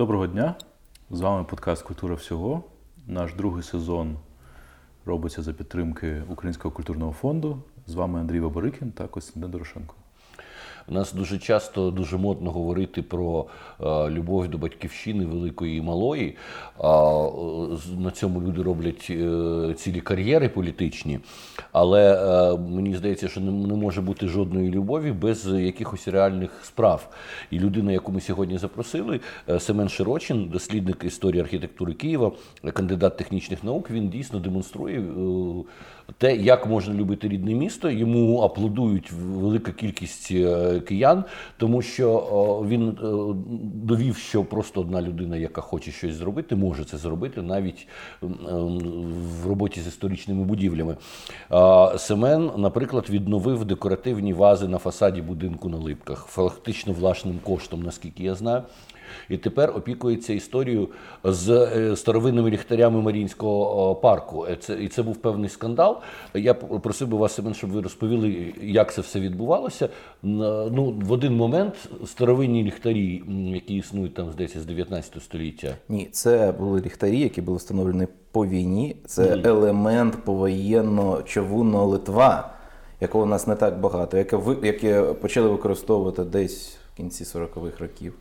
Доброго дня! З вами подкаст Культура всього. Наш другий сезон робиться за підтримки Українського культурного фонду. З вами Андрій Бабарикін та Костянтин Дорошенко. У нас дуже часто дуже модно говорити про е, любов до батьківщини великої і малої. На цьому люди роблять е, цілі кар'єри політичні. Але е, мені здається, що не, може бути жодної любові без якихось реальних справ. І людина, яку ми сьогодні запросили, Семен Широчин, дослідник історії архітектури Києва, кандидат технічних наук, він дійсно демонструє. Те, як можна любити рідне місто, йому аплодують велика кількість киян, тому що він е, довів, що просто одна людина, яка хоче щось зробити, може це зробити навіть в роботі з історичними будівлями. Семен, наприклад, відновив декоративні вази на фасаді будинку на Липках, фактично власним коштом, наскільки я знаю і тепер опікується історією з е, старовинними ліхтарями Маріїнського парку. Е, це і це був певний скандал. Я просив би вас, Семен, щоб ви розповіли, як це все відбувалося. Ну, в один момент старовинні ліхтарі, які існують там, здається, з 19 століття. Ні, це були ліхтарі, які були встановлені по війні. Це mm. елемент повоєнно човунного Литва. Якого у нас не так багато, яке ви яке почали використовувати десь в кінці 40-х років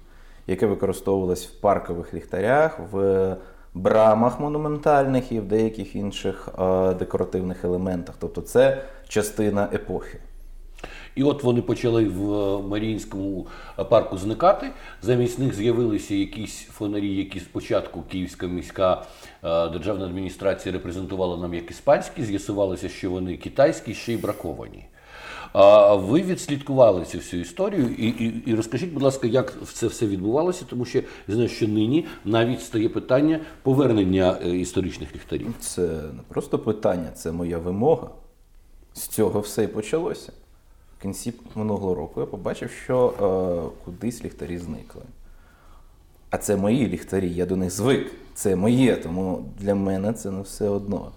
яке використовувалось в паркових ліхтарях, в брамах монументальних і в деяких інших е, декоративних елементах. Тобто це частина епохи. І от вони почали в е, Маріїнському парку зникати. Замість них з'явилися якісь фонарі, які спочатку Київська міська е, державна адміністрація репрезентувала нам як іспанські. З'ясувалося, що вони китайські ще й браковані. А ви відслідкували цю всю історію і і, і розкажіть, будь ласка, як це все відбувалося, тому що я знаю, що нині навіть стає питання повернення е, історичних ліхтарів. Це не просто питання, це моя вимога. З цього все і почалося. В кінці минулого року я побачив, що е, кудись ліхтарі зникли. А це мої ліхтарі, я до них звик. Це моє, тому для мене це не все одно.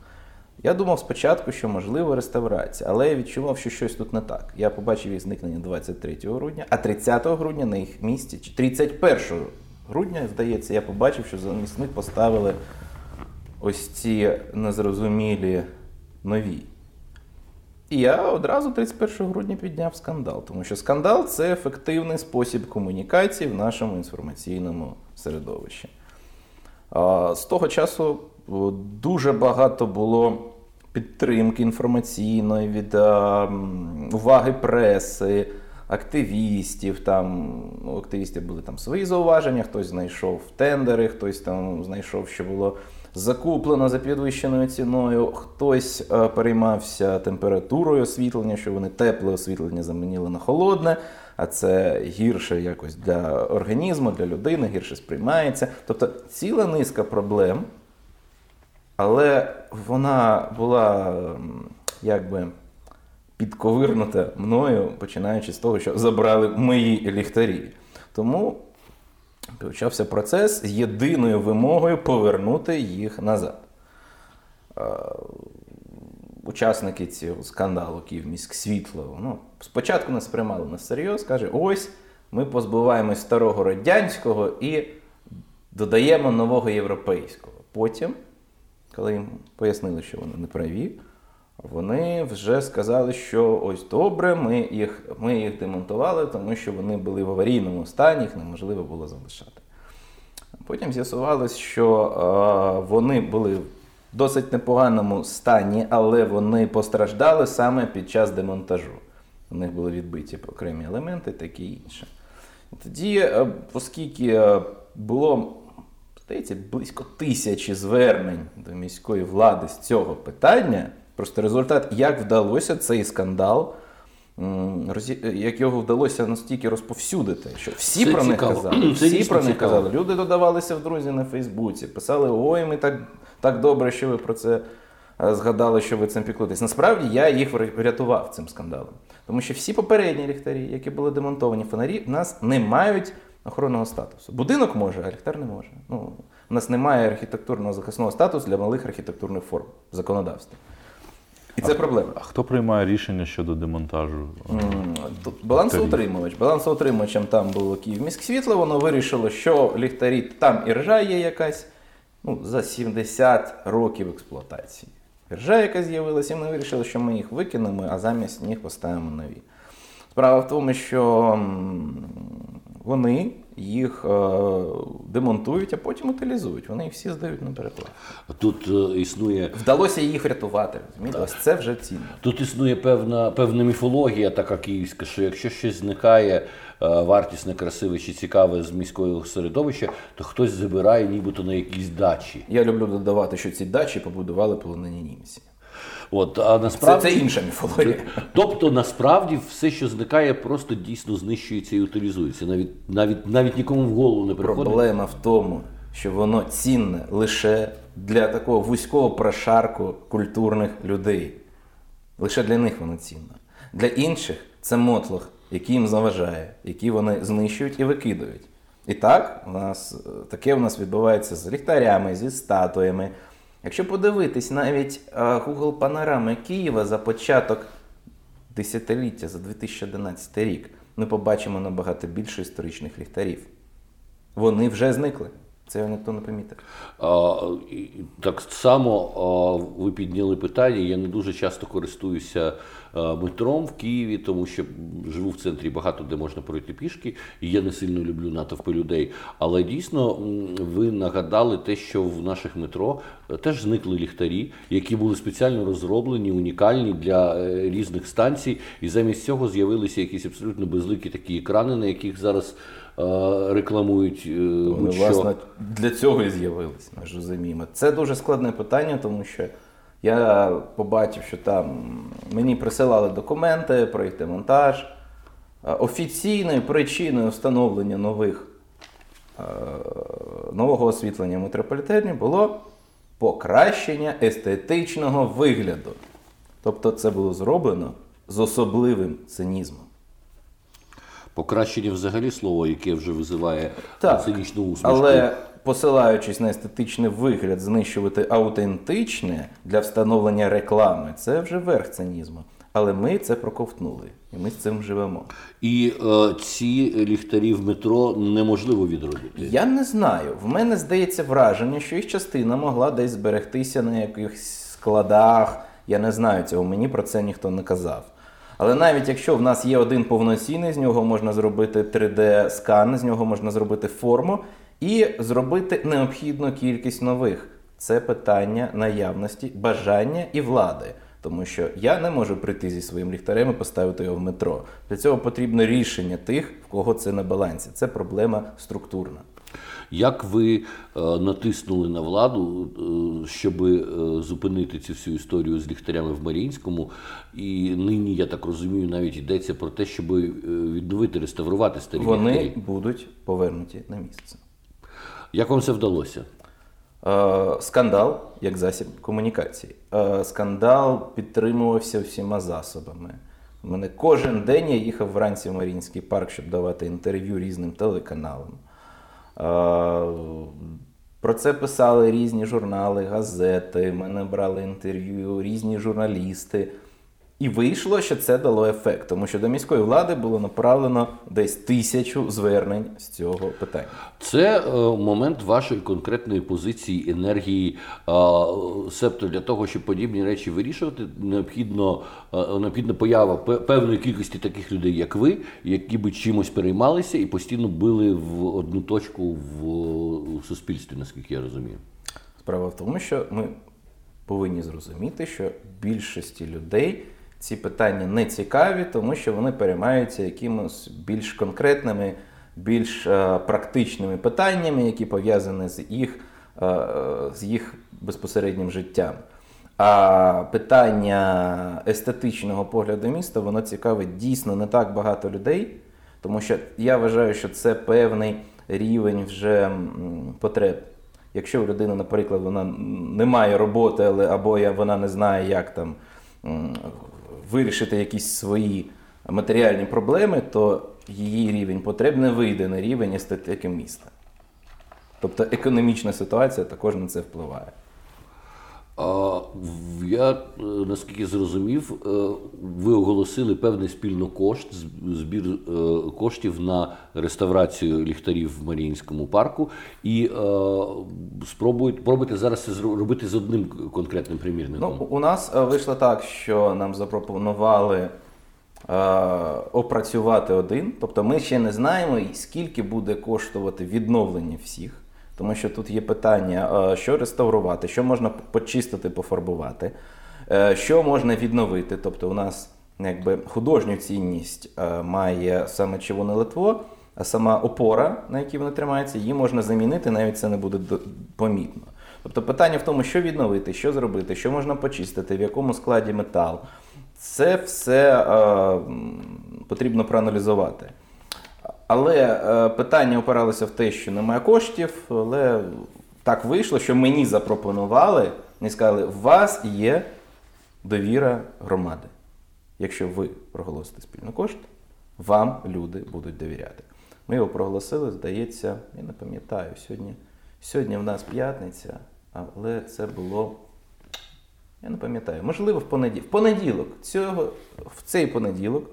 Я думав спочатку, що можливо реставрація, але я відчував, що щось тут не так. Я побачив їх зникнення 23 грудня, а 30 грудня на їх місці, чи 31 грудня, здається, я побачив, що замість них поставили ось ці незрозумілі нові. І я одразу 31 грудня підняв скандал, тому що скандал це ефективний спосіб комунікації в нашому інформаційному середовищі. З того часу дуже багато було підтримки інформаційної від а, уваги преси, активістів. Там у активістів були там свої зауваження, хтось знайшов тендери, хтось там знайшов, що було закуплено за підвищеною ціною, хтось а, переймався температурою освітлення, що вони тепле освітлення замінили на холодне. А це гірше якось для організму, для людини, гірше сприймається. Тобто ціла низка проблем, але вона була якби підковирнута мною, починаючи з того, що забрали мої ліхтарі. Тому почався процес з єдиною вимогою повернути їх назад. Учасники цього скандалу Київміськ світло ну, спочатку нас сприймали на серйоз, каже: ось ми позбуваємось старого радянського і додаємо нового європейського. Потім коли їм пояснили, що вони не праві, вони вже сказали, що ось добре, ми їх ми їх демонтували, тому що вони були в аварійному стані, їх неможливо було залишати. Потім з'ясувалось, що е, вони були в досить непоганому стані, але вони постраждали саме під час демонтажу. У них були відбиті окремі елементи, таке інше. Тоді, е, оскільки е, було здається, близько тисячі звернень до міської влади з цього питання. Просто результат, як вдалося цей скандал, як його вдалося настільки розповсюдити, що всі Це про них цікаво. казали. Це всі про них цікаво. казали. Люди додавалися в друзі на Фейсбуці, писали: Ой, ми так так добре, що ви про це е, згадали, що ви цим піклуєтесь. Насправді я їх врятував цим скандалом. Тому що всі попередні ліхтарі, які були демонтовані фонарі, в нас не мають охоронного статусу. Будинок може, а ліхтар не може. Ну, У нас немає архітектурного захисного статусу для малих архітектурних форм в законодавстві. І це проблема. А хто приймає рішення щодо демонтажу? Тут балансоутримувач. Балансоутримувачем там було Київміськсвітло, воно вирішило, що ліхтарі там іржа є якась ну, за 70 років експлуатації. Іржа, яка з'явилася, і ми вирішили, що ми їх викинемо, а замість них поставимо нові. Справа в тому, що вони їх е, демонтують, а потім утилізують. Вони їх всі здають на переплав. Тут е, існує Вдалося їх врятувати. розумієте? Ось це вже цінно. Тут існує певна, певна міфологія, така київська, що якщо щось зникає е, вартісне, красиве чи цікаве з міського середовища, то хтось забирає нібито на якісь дачі. Я люблю додавати, що ці дачі побудували полонені німці. От, а Це, насправді, це інша міфологія. Тобто, насправді, все, що зникає, просто дійсно знищується і утилізується. Навіть, навіть, навіть нікому в голову не приходить. Проблема в тому, що воно цінне лише для такого вузького прошарку культурних людей. Лише для них воно цінно. Для інших це мотлох, який їм заважає, який вони знищують і викидають. І так, у нас е, таке у нас відбувається з ліхтарями, зі статуями. Якщо подивитись навіть е, Google панорами Києва за початок десятиліття, за 2011 рік, ми побачимо набагато більше історичних ліхтарів. Вони вже зникли. Це його ніхто не помітив. Так само ви підняли питання. Я не дуже часто користуюся метром в Києві, тому що живу в центрі багато де можна пройти пішки, і я не сильно люблю натовпи людей. Але дійсно ви нагадали те, що в наших метро е, теж зникли ліхтарі, які були спеціально розроблені, унікальні для е, різних станцій, і замість цього з'явилися якісь абсолютно безликі такі екрани, на яких зараз е, рекламують е, Вони, будь-що. власне, для цього і з'явилися, ми ж розуміємо. Це дуже складне питання, тому що я побачив, що там мені присилали документи про їх демонтаж. Офіційною причиною встановлення нових, е, нового освітлення в метрополітені було покращення естетичного вигляду. Тобто це було зроблено з особливим цинізмом. Покращення взагалі слово, яке вже визиває Так, цинічну усмішку. Але посилаючись на естетичний вигляд, знищувати аутентичне для встановлення реклами, це вже верх цинізму. Але ми це проковтнули, і ми з цим живемо. І е, ці ліхтарі в метро неможливо відродити. Я не знаю. В мене здається враження, що їх частина могла десь зберегтися на якихось складах. Я не знаю цього, мені про це ніхто не казав. Але навіть якщо в нас є один повноцінний, з нього можна зробити 3D-скан, з нього можна зробити форму і зробити необхідну кількість нових. Це питання наявності, бажання і влади. Тому що я не можу прийти зі своїм ліхтарем і поставити його в метро. Для цього потрібно рішення тих, в кого це на балансі. Це проблема структурна. Як ви е, натиснули на владу, е, щоб е, зупинити цю всю історію з ліхтарями в Маріїнському? І нині, я так розумію, навіть йдеться про те, щоб відновити, реставрувати старі Вони ліхтарі. будуть повернуті на місце. Як вам це вдалося? Е, скандал як засіб комунікації. Е, скандал підтримувався всіма засобами. У мене кожен день я їхав вранці в Марінський парк, щоб давати інтерв'ю різним телеканалам. Е, Про це писали різні журнали, газети, мене брали інтерв'ю, різні журналісти. І вийшло, що це дало ефект, тому що до міської влади було направлено десь тисячу звернень з цього питання. Це е, момент вашої конкретної позиції енергії, е, себто для того, щоб подібні речі вирішувати, необхідно е, необхідна поява певної кількості таких людей, як ви, які би чимось переймалися і постійно били в одну точку в, у суспільстві, наскільки я розумію. Справа в тому, що ми повинні зрозуміти, що більшості людей ці питання не цікаві, тому що вони переймаються якимось більш конкретними, більш е, практичними питаннями, які пов'язані з їх, е, з їх безпосереднім життям. А питання естетичного погляду міста воно цікавить дійсно не так багато людей, тому що я вважаю, що це певний рівень вже потреб. Якщо у людини, наприклад, вона не має роботи, але або вона не знає, як там вирішити якісь свої матеріальні проблеми, то її рівень потреб не вийде на рівень естетики міста. Тобто економічна ситуація також на це впливає. А, Я е, наскільки зрозумів, е, ви оголосили певний спільно кошт, збір е, коштів на реставрацію ліхтарів в Маріїнському парку, і спробують пробуйте зараз це робити з одним конкретним примірником. Ну, у нас вийшло так, що нам запропонували. Опрацювати один, тобто ми ще не знаємо, скільки буде коштувати відновлення всіх. Тому що тут є питання, що реставрувати, що можна почистити, пофарбувати, е, що можна відновити. Тобто, у нас якби художню цінність е, має саме червоне литво, а сама опора, на якій вони тримаються, її можна замінити, навіть це не буде помітно. Тобто питання в тому, що відновити, що зробити, що можна почистити, в якому складі метал. Це все е, потрібно проаналізувати. Але е, питання опиралося в те, що немає коштів, але так вийшло, що мені запропонували і сказали, у вас є довіра громади. Якщо ви проголосите спільно кошт, вам люди будуть довіряти. Ми його проголосили, здається, я не пам'ятаю, сьогодні сьогодні в нас п'ятниця, але це було, я не пам'ятаю, можливо, в понеділок. В понеділок, цього, в цей понеділок.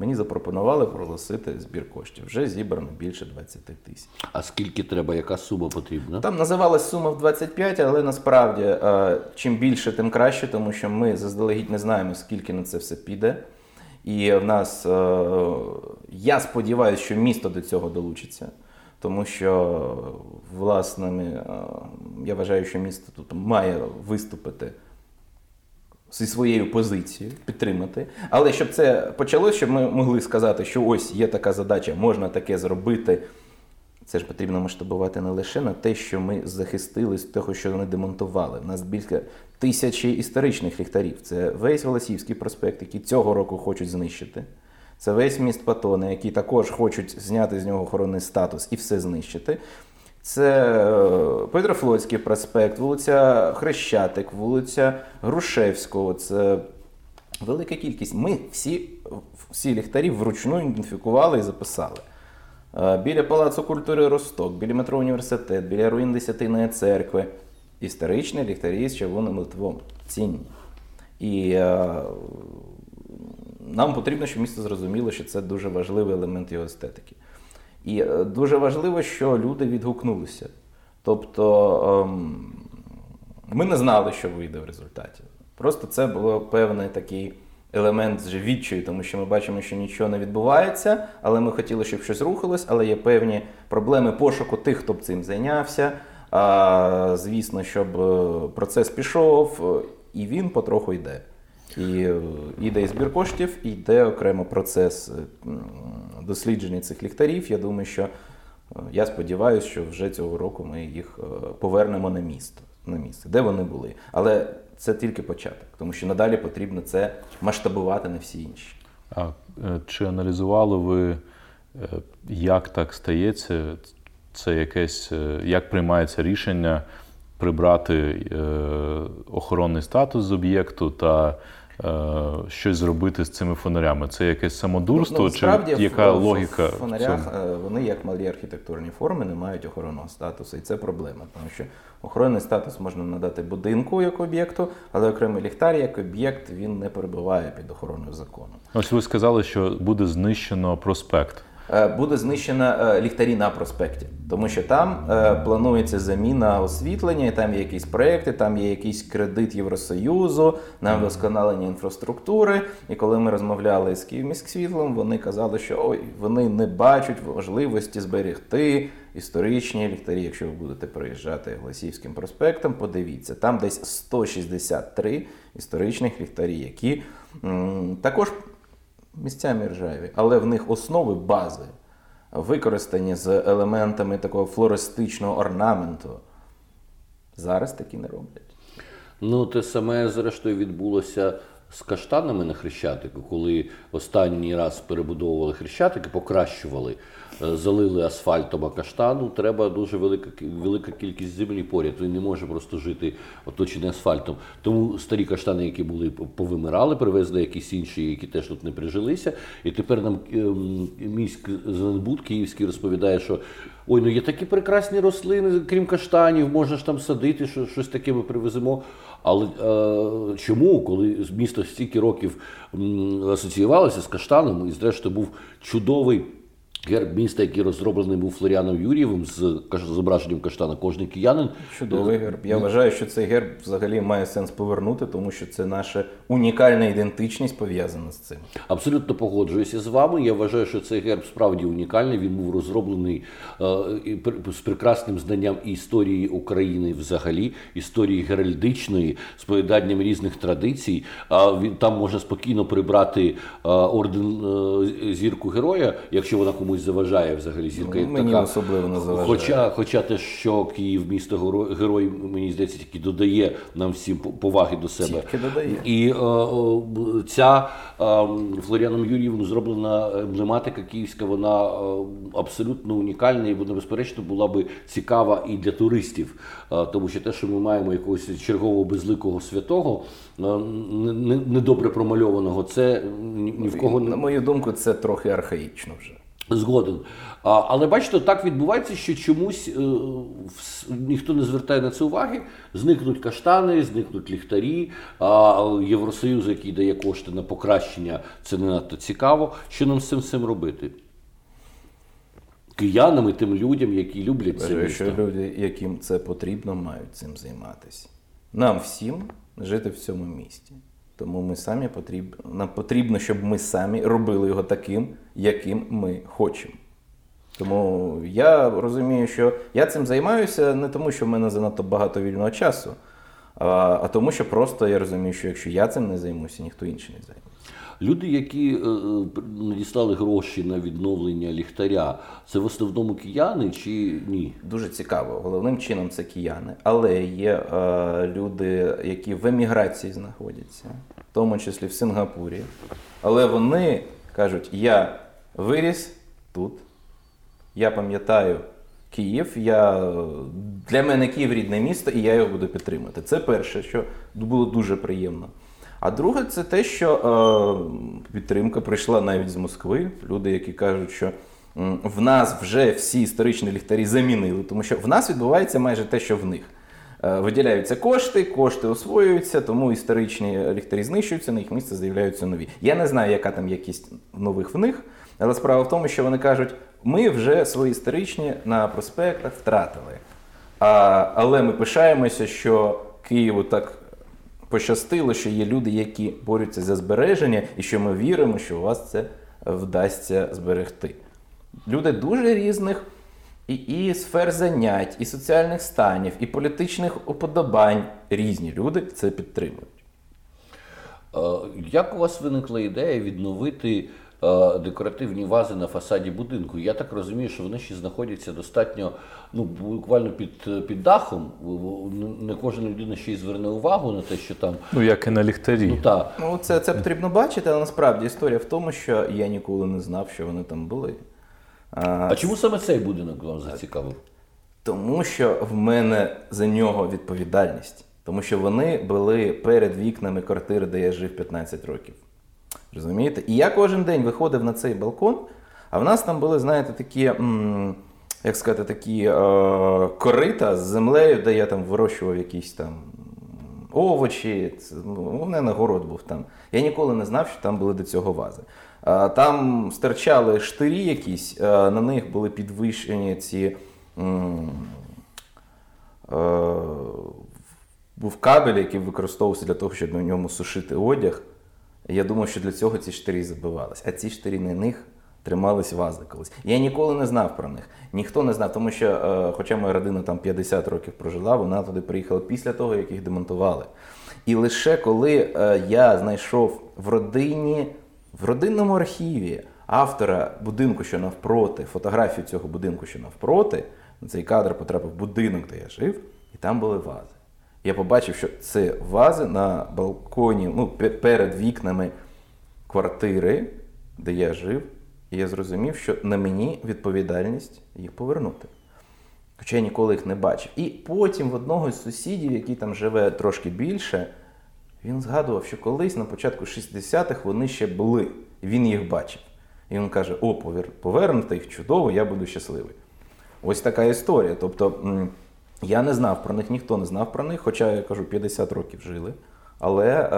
Мені запропонували проголосити збір коштів. Вже зібрано більше 20 тисяч. А скільки треба, яка сума потрібна? Там називалась сума в 25, але насправді е, чим більше, тим краще, тому що ми заздалегідь не знаємо, скільки на це все піде. І в нас е, я сподіваюся, що місто до цього долучиться, тому що власне я вважаю, що місто тут має виступити зі своєю позицією, підтримати. Але щоб це почалося, щоб ми могли сказати, що ось є така задача, можна таке зробити. Це ж потрібно масштабувати не лише на те, що ми захистили з того, що вони демонтували. У нас більше тисячі історичних ліхтарів. Це весь Волосівський проспект, який цього року хочуть знищити. Це весь міст Патони, який також хочуть зняти з нього охоронний статус і все знищити. Це е, Петрофлотський проспект, вулиця Хрещатик, вулиця Грушевського. Це велика кількість. Ми всі всі ліхтарі вручну ідентифікували і записали. Е, біля Палацу культури Росток, біля метро університет, біля руїн Десятиної церкви. Історичні ліхтарі з червоним литвом. Цінні. І е, нам потрібно, щоб місто зрозуміло, що це дуже важливий елемент його естетики. І е, дуже важливо, що люди відгукнулися. Тобто ем, ми не знали, що вийде в результаті. Просто це було певний такий елемент відчаю, тому що ми бачимо, що нічого не відбувається, але ми хотіли, щоб щось рухалось, але є певні проблеми пошуку тих, хто б цим зайнявся. А, Звісно, щоб е, процес пішов, е, і він потроху йде. І йде збір коштів, і йде окремо процес дослідження цих ліхтарів. Я думаю, що е, я сподіваюся, що вже цього року ми їх е, повернемо на місто, на місце, де вони були. Але це тільки початок, тому що надалі потрібно це масштабувати на всі інші. А е, чи аналізували ви, як так стається? Це якесь як приймається рішення прибрати охоронний статус з об'єкту та щось зробити з цими фонарями? Це якесь самодурство, ну, чи яка в, логіка? В фонарях в е, вони, як малі архітектурні форми, не мають охоронного статусу, і це проблема, тому що охоронний статус можна надати будинку як об'єкту, але окремий ліхтар як об'єкт він не перебуває під охороною закону. Ось ви сказали, що буде знищено проспект. Е, буде знищена е, ліхтарі на проспекті, тому що там е, планується заміна освітлення, і там є якісь проекти, там є якийсь кредит Євросоюзу на вдосконалення інфраструктури. І коли ми розмовляли з Київміськсвітлом, вони казали, що ой, вони не бачать важливості зберегти історичні ліхтарі. Якщо ви будете проїжджати Гласівським проспектом, подивіться, там десь 163 історичних ліхтарі, які м, також місцями ржаві, але в них основи бази використані з елементами такого флористичного орнаменту. Зараз такі не роблять. Ну, те саме, зрештою, відбулося з каштанами на Хрещатику, коли останній раз перебудовували Хрещатики, покращували, залили асфальтом каштану, треба дуже велика велика кількість землі поряд. Він не може просто жити оточений асфальтом. Тому старі каштани, які були повимирали, привезли якісь інші, які теж тут не прижилися. І тепер нам ем, міськ Зенбуд Київський розповідає, що Ой, ну є такі прекрасні рослини, крім каштанів, можна ж там садити, що, щось таке ми привеземо. Але е, чому, коли місто стільки років асоціювалося з каштаном, і зрештою був чудовий герб міста, який розроблений був Флоріаном Юрієвим з зображенням каштана, кожний киянин. Чудовий герб. Я вважаю, що цей герб взагалі має сенс повернути, тому що це наша унікальна ідентичність пов'язана з цим. Абсолютно погоджуюся з вами. Я вважаю, що цей герб справді унікальний. Він був розроблений е, з прекрасним знанням і історії України взагалі, історії геральдичної, з поєднанням різних традицій. А він там можна спокійно прибрати е, орден е, зірку героя, якщо вона комусь заважає взагалі зірка. як Мені така. особливо не заважає. Хоча, хоча те, що Київ місто геро- герой, мені здається, тільки додає нам всім поваги до себе. Тільки додає. І е, е, ця е, Флоріаном Юрієвим зроблена емблематика київська, вона е, абсолютно унікальна і вона, безперечно, була би цікава і для туристів. Е, тому що те, що ми маємо якогось чергового безликого святого, не- не- недобре промальованого, це ні, ні в кого не На мою думку, це трохи архаїчно вже. Згоден. А, але бачите, так відбувається, що чомусь е, вс- ніхто не звертає на це уваги. Зникнуть каштани, зникнуть ліхтарі. А Євросоюз, який дає кошти на покращення, це не надто цікаво. Що нам з цим всім робити? Киянам і тим людям, які люблять це місто. що люди, яким це потрібно, мають цим займатися. Нам всім жити в цьому місті. Тому ми самі потрібно, нам потрібно, щоб ми самі робили його таким, яким ми хочемо. Тому я розумію, що я цим займаюся не тому, що в мене занадто багато вільного часу, а, а тому, що просто я розумію, що якщо я цим не займуся, ніхто інший не займається. Люди, які е, е, надіслали гроші на відновлення ліхтаря, це в основному кияни чи ні? Дуже цікаво. Головним чином це кияни, але є е, люди, які в еміграції знаходяться, в тому числі в Сингапурі. Але вони кажуть: я виріс тут, я пам'ятаю Київ, я, для мене Київ рідне місто, і я його буду підтримувати. Це перше, що було дуже приємно. А друге, це те, що е, підтримка прийшла навіть з Москви. Люди, які кажуть, що в нас вже всі історичні ліхтарі замінили, тому що в нас відбувається майже те, що в них. Е, Виділяються кошти, кошти освоюються, тому історичні ліхтарі знищуються, на їх місце з'являються нові. Я не знаю, яка там якість нових в них, але справа в тому, що вони кажуть, ми вже свої історичні на проспектах втратили. А, але ми пишаємося, що Києву так пощастило, що є люди, які борються за збереження, і що ми віримо, що у вас це вдасться зберегти. Люди дуже різних і, і сфер занять, і соціальних станів, і політичних уподобань. Різні люди це підтримують. Е, Як у вас виникла ідея відновити е, декоративні вази на фасаді будинку? Я так розумію, що вони ще знаходяться достатньо, ну буквально під, під дахом. В- Не кожна людина ще й зверне увагу на те, що там Ну, як і на ліхтарі. ну та Ну, це, це потрібно бачити, але насправді історія в тому, що я ніколи не знав, що вони там були. А, а чому саме цей будинок вам зацікавив? Тому що в мене за нього відповідальність. Тому що вони були перед вікнами квартири, де я жив 15 років. Розумієте? І я кожен день виходив на цей балкон, а в нас там були, знаєте, такі, м, як сказати, такі е, корита з землею, де я там вирощував якісь там овочі. Це, ну, у мене на город був там. Я ніколи не знав, що там були до цього вази. А, Там стирчали штирі якісь, на них були підвищені ці. е, Був кабель, який використовувався для того, щоб на ньому сушити одяг. Я думав, що для цього ці штирі забивались. А ці штирі на них тримались вази колись. Я ніколи не знав про них. Ніхто не знав, тому що, е, хоча моя родина там 50 років прожила, вона туди приїхала після того, як їх демонтували. І лише коли е, я знайшов в родині, в родинному архіві автора будинку, що навпроти, фотографію цього будинку, що навпроти, на цей кадр потрапив будинок, де я жив, і там були вази. Я побачив, що це вази на балконі, ну, перед вікнами квартири, де я жив, і я зрозумів, що на мені відповідальність їх повернути. Хоча я ніколи їх не бачив. І потім в одного з сусідів, який там живе трошки більше, він згадував, що колись на початку 60-х вони ще були. Він їх бачив. І він каже: О, повер- повернути їх чудово, я буду щасливий. Ось така історія. Тобто я не знав про них, ніхто не знав про них, хоча я кажу, 50 років жили, але е,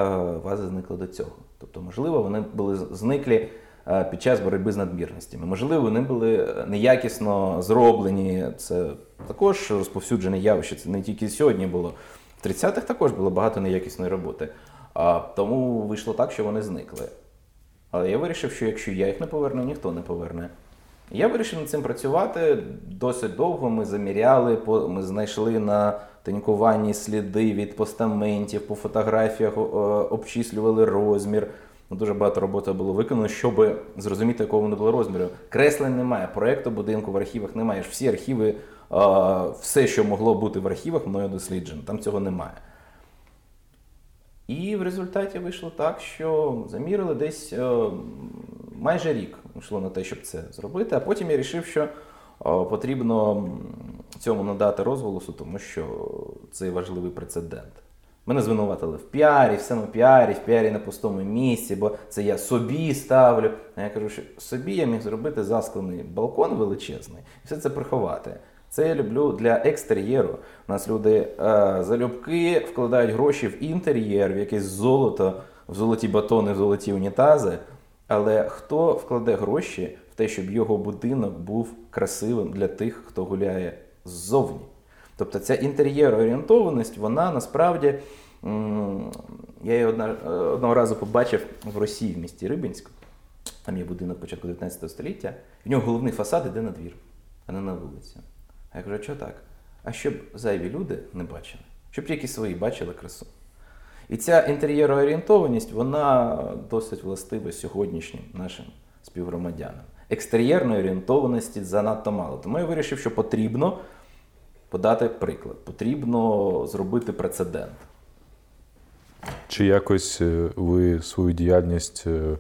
вази зникли до цього. Тобто, можливо, вони були зниклі е, під час боротьби з надмірностями. Можливо, вони були неякісно зроблені. Це також розповсюджене явище. Це не тільки сьогодні було. В 30-х також було багато неякісної роботи. А тому вийшло так, що вони зникли. Але я вирішив, що якщо я їх не поверну, ніхто не поверне. Я вирішив над цим працювати досить довго. Ми заміряли, ми знайшли на тонькуванні сліди від постаментів, по фотографіях обчислювали розмір. Ну, дуже багато роботи було виконано, щоб зрозуміти, якого вони були розміру. Креслень немає, проєкту будинку в архівах немає. Всі архіви, все, що могло бути в архівах, мною досліджено. Там цього немає. І в результаті вийшло так, що замірили десь е, майже рік йшло на те, щоб це зробити. А потім я вирішив, що е, потрібно цьому надати розголосу, тому що це важливий прецедент. Мене звинуватили в піарі, в самопіарі, в піарі на пустому місці, бо це я собі ставлю. А я кажу, що собі я міг зробити засклений балкон величезний і все це приховати. Це я люблю для екстер'єру. У нас люди е, залюбки вкладають гроші в інтер'єр, в якесь золото, в золоті батони, в золоті унітази. Але хто вкладе гроші в те, щоб його будинок був красивим для тих, хто гуляє ззовні? Тобто ця інтер'єр-орієнтованість, вона насправді. Я її е, одного разу побачив в Росії в місті Рибинську. Там є будинок початку 19 століття. В нього головний фасад іде на двір, а не на вулицю. Я кажу, що так? А щоб зайві люди не бачили, щоб тільки свої бачили красу. І ця інтер'єроорієнтованість, вона досить властива сьогоднішнім нашим співгромадянам. Екстер'єрної орієнтованості занадто мало. Тому я вирішив, що потрібно подати приклад, потрібно зробити прецедент. Чи якось е, ви свою діяльність е,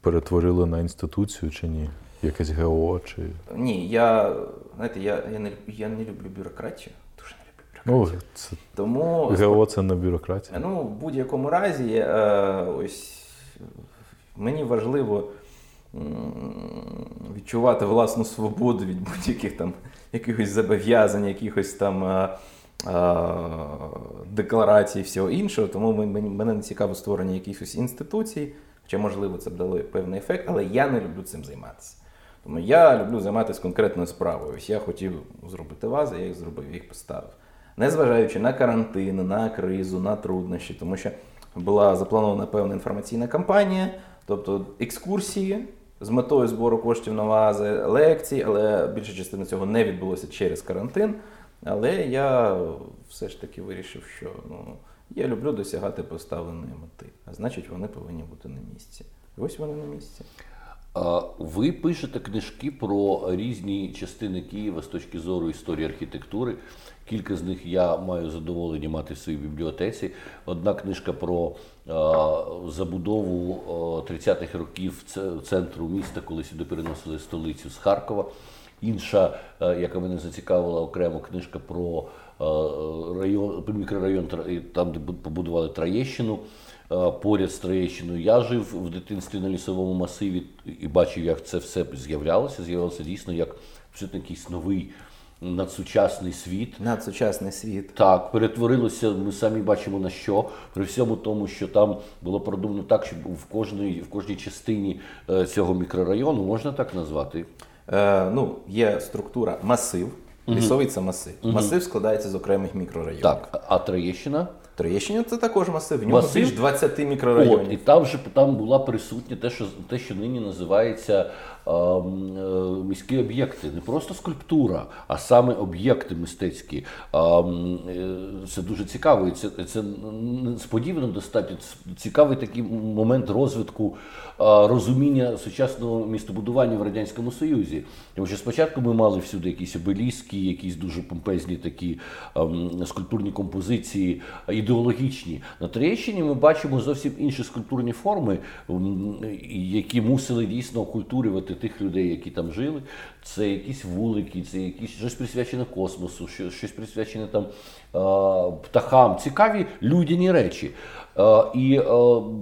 перетворили на інституцію, чи ні? Якесь ГО? чи... Ні, я знаєте, я я, не я не люблю бюрократію. Дуже не люблю бюрократію. Ну, це... Тому... ГО це не бюрократія. Ну, в будь-якому разі, е, ось мені важливо відчувати власну свободу від будь-яких там якихось зобов'язань, якихось там. Е, е, декларацій всього іншого, тому мене не цікаво створення якихось інституцій, хоча, можливо, це б дало певний ефект, але я не люблю цим займатися. Тому я люблю займатися конкретною справою. Ось я хотів зробити вази, я їх зробив, їх поставив. Незважаючи на карантин, на кризу, на труднощі, тому що була запланована певна інформаційна кампанія, тобто екскурсії з метою збору коштів на вази, лекції, але більша частина цього не відбулося через карантин. Але я все ж таки вирішив, що ну, я люблю досягати поставленої мети, а значить, вони повинні бути на місці. І ось вони на місці. Ви пишете книжки про різні частини Києва з точки зору історії архітектури. Кілька з них я маю задоволення мати в своїй бібліотеці. Одна книжка про забудову 30-х років центру міста, коли сюди переносили столицю з Харкова. Інша, яка мене зацікавила, окремо книжка про район, мікрорайон, там, де побудували Троєщину. Е, поряд з Троєщиною. Я жив в дитинстві на лісовому масиві і бачив, як це все з'являлося. З'явилося дійсно як абсолютно якийсь новий. Надсучасний світ. Надсучасний світ. Так, перетворилося, ми самі бачимо на що. При всьому тому, що там було продумано так, щоб в кожній в кожній частині е, цього мікрорайону можна так назвати. Е, Ну, Є структура масив. Лісовий це масив. Угу. Масив складається з окремих мікрорайонів. Так, а Троєщина? Троєщина це також масив. В нього масив? більш 20 мікрорайонів. От, І там же там була присутня те, що те, що нині називається міські об'єкти. Не просто скульптура, а саме об'єкти мистецькі. Е, це дуже цікаво. І це це несподівано достатньо. Цікавий такий момент розвитку е, розуміння сучасного містобудування в Радянському Союзі. Тому що спочатку ми мали всюди якісь обеліски, якісь дуже помпезні такі е, скульптурні композиції ідеологічні. На Троєщині ми бачимо зовсім інші скульптурні форми, які мусили дійсно окультурювати тих людей, які там жили. Це якісь вулики, це якісь щось присвячене космосу, щось присвячене там птахам. Цікаві людяні речі. І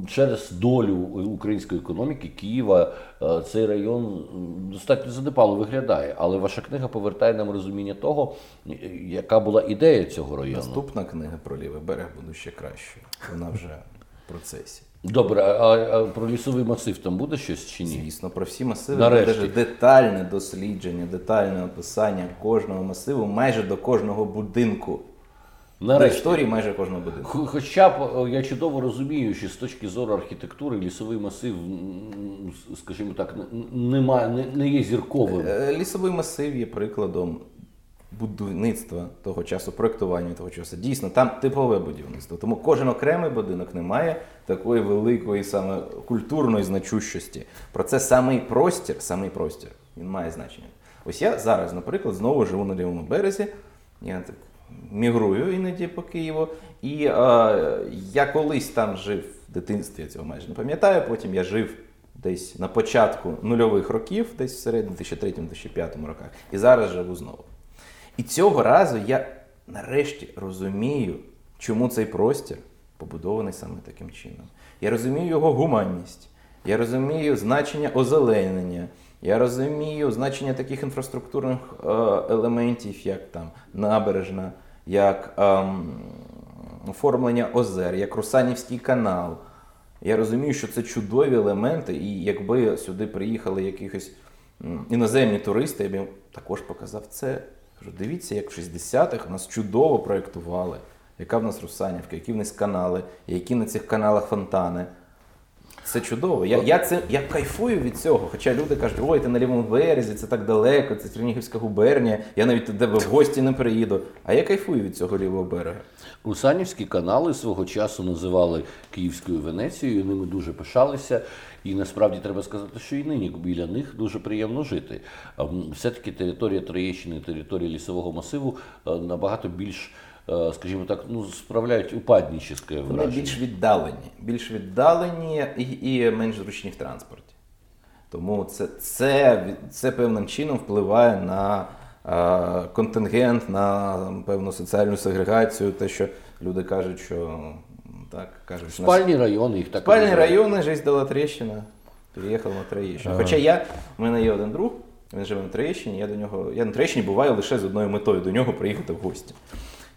через долю української економіки Києва е, цей район достатньо занепало виглядає. Але ваша книга повертає нам розуміння того, яка була ідея цього району. Наступна книга про лівий берег буде ще краще. Вона вже процесі. Добре, а, а про лісовий масив там буде щось чи ні? Звісно, про всі масиви Нарешті. буде детальне дослідження, детальне описання кожного масиву, майже до кожного будинку. До історії майже кожного будинку. Хоча б я чудово розумію, що з точки зору архітектури лісовий масив, скажімо так, н- нема, не, не є зірковим. Е, Лісовий масив є прикладом будівництва того часу, проектування того часу. Дійсно, там типове будівництво. Тому кожен окремий будинок не має такої великої саме культурної значущості. Про це самий простір, самий простір, він має значення. Ось я зараз, наприклад, знову живу на лівому березі. Я так мігрую іноді по Києву. І е, я колись там жив в дитинстві, я цього майже не пам'ятаю. Потім я жив десь на початку нульових років, десь всередині 2003-2005 роках. І зараз живу знову. І цього разу я нарешті розумію, чому цей простір побудований саме таким чином. Я розумію його гуманність, я розумію значення озеленення, я розумію значення таких інфраструктурних е, елементів, як там набережна, як ем, оформлення озер, як Русанівський канал. Я розумію, що це чудові елементи, і якби сюди приїхали якихось іноземні туристи, я б також показав це. Кажу, дивіться, як в 60-х нас чудово проєктували, яка в нас Русанівка, які в нас канали, які на цих каналах фонтани. Це чудово. Я, я, це, я кайфую від цього. Хоча люди кажуть, ой, ти на лівому березі, це так далеко, це Чернігівська губернія, я навіть до тебе в гості не приїду. А я кайфую від цього лівого берега. Русанівські канали свого часу називали Київською Венецією, ними дуже пишалися. І насправді треба сказати, що і нині біля них дуже приємно жити. Все-таки територія Троєщини, територія лісового масиву е, набагато більш, е, скажімо так, ну, справляють упаднічне Вони більш віддалені, більш віддалені і, і менш зручні в транспорті. Тому це, це, це певним чином впливає на е, контингент, на певну соціальну сегрегацію, те, що люди кажуть, що так кажуть, Спальні райони їх так Спальні називають. райони, жизнь дала тріщина, переїхав на Троєщину. Хоча я, у мене є один друг, він живе на Троєщині, я до нього, я на Троєщині буваю лише з одною метою до нього приїхати в гості.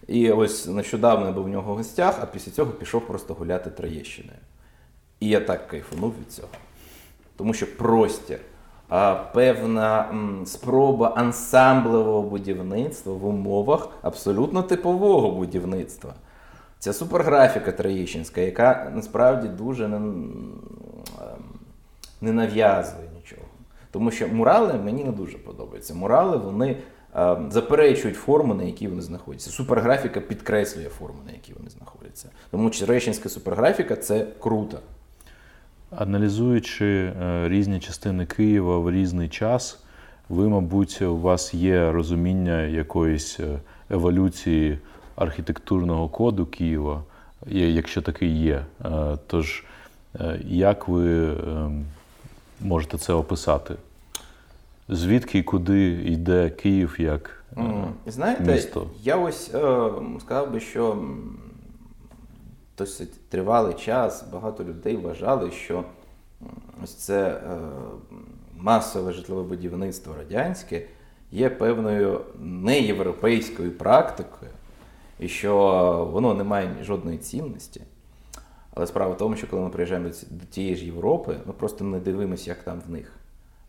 І ось нещодавно я був у нього в гостях, а після цього пішов просто гуляти Троєщиною. І я так кайфанув від цього. Тому що простір, а, певна м, спроба ансамблевого будівництва в умовах абсолютно типового будівництва. Ця суперграфіка Троєщинська, яка насправді дуже не, не нав'язує нічого. Тому що мурали мені не дуже подобаються. Мурали вони е, заперечують форму, на якій вони знаходяться. Суперграфіка підкреслює форму, на якій вони знаходяться. Тому Троєщинська суперграфіка це круто. Аналізуючи е, різні частини Києва в різний час, ви, мабуть, у вас є розуміння якоїсь е, еволюції архітектурного коду Києва, якщо такий є. Е, Тож, е, як ви е, можете це описати? Звідки і куди йде Київ як е, Знаєте, місто? я ось е, сказав би, що досить тривалий час багато людей вважали, що ось це е, масове житлове будівництво радянське є певною неєвропейською практикою, і що воно не має жодної цінності. Але справа в тому, що коли ми приїжджаємо до тієї ж Європи, ми просто не дивимося, як там в них.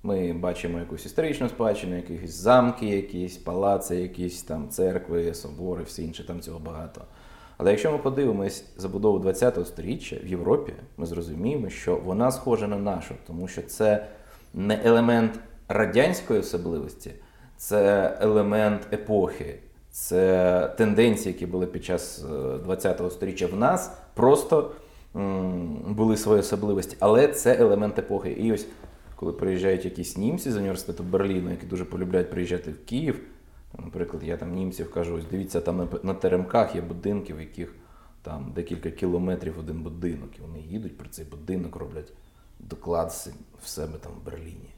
Ми бачимо якусь історичну спадщину, якісь замки, якісь палаци, якісь там церкви, собори, все інше, там цього багато. Але якщо ми подивимось забудову 20-го сторіччя в Європі, ми зрозуміємо, що вона схожа на нашу, тому що це не елемент радянської особливості, це елемент епохи, це тенденції, які були під час е, 20-го сторіччя в нас, просто були свої особливості, але це елемент епохи. І ось коли приїжджають якісь німці з університету Берліну, які дуже полюбляють приїжджати в Київ. Наприклад, я там німців кажу, ось дивіться, там на теремках є будинки, в яких там декілька кілометрів один будинок. І вони їдуть про цей будинок, роблять доклад в себе там в Берліні.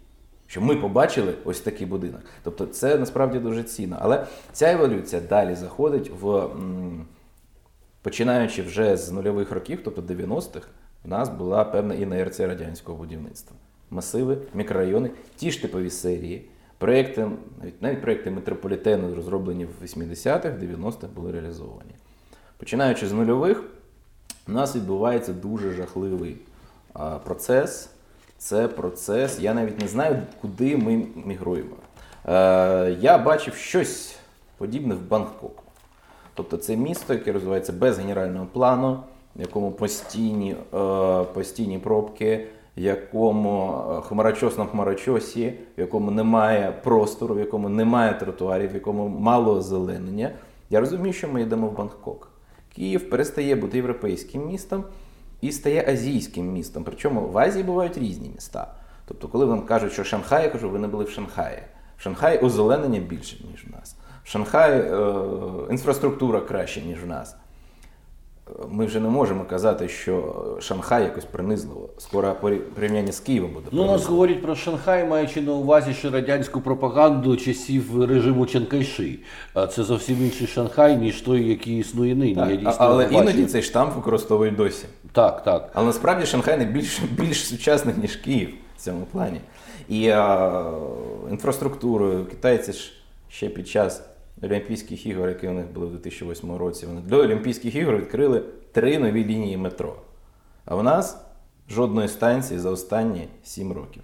Що ми побачили ось такий будинок. Тобто це насправді дуже цінно. Але ця еволюція далі заходить в. Починаючи вже з нульових років, тобто 90-х, в нас була певна інерція радянського будівництва. масиви, мікрорайони, ті ж типові серії. Проекти, навіть навіть проекти метрополітену, розроблені в 80-х, 90-х, були реалізовані. Починаючи з нульових, у нас відбувається дуже жахливий процес. Це процес, я навіть не знаю, куди ми мігруємо. Е, я бачив щось подібне в Бангкоку. Тобто це місто, яке розвивається без генерального плану, в якому постійні, е, постійні пробки, в якому е, хмарочос на хмарочосі, в якому немає простору, в якому немає тротуарів, в якому мало озеленення. Я розумію, що ми йдемо в Бангкок. Київ перестає бути європейським містом і стає азійським містом. Причому в Азії бувають різні міста. Тобто, коли вам кажуть, що Шанхай, я кажу, ви не були в Шанхаї. В Шанхаї озеленення більше, ніж в нас. В Шанхаї е, інфраструктура краще, ніж в нас. Ми вже не можемо казати, що Шанхай якось принизливо. Скоро порівняння з Києвом буде. Ну, нас говорять про Шанхай, маючи на увазі ще радянську пропаганду часів режиму Чанкайши. А це зовсім інший Шанхай, ніж той, який існує нині. Так, Я дійсно але іноді цей штамп використовують досі. Так, так. Але насправді Шанхай не більш, більш сучасний, ніж Київ в цьому плані. І а, інфраструктурою китайці ж ще під час Олімпійських ігор, які у них були в 2008 році, вони до Олімпійських ігор відкрили три нові лінії метро. А в нас жодної станції за останні сім років.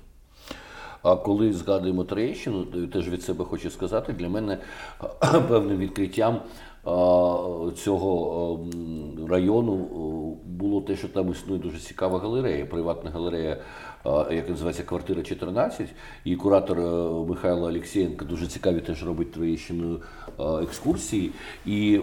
А коли згадуємо Троєщину, то теж від себе хочу сказати, для мене певним відкриттям цього району було те, що там існує дуже цікава галерея, приватна галерея, а, яка називається Квартира 14. І куратор е, Михайло Олексієнко дуже цікаві теж робить Троєщиною екскурсії. І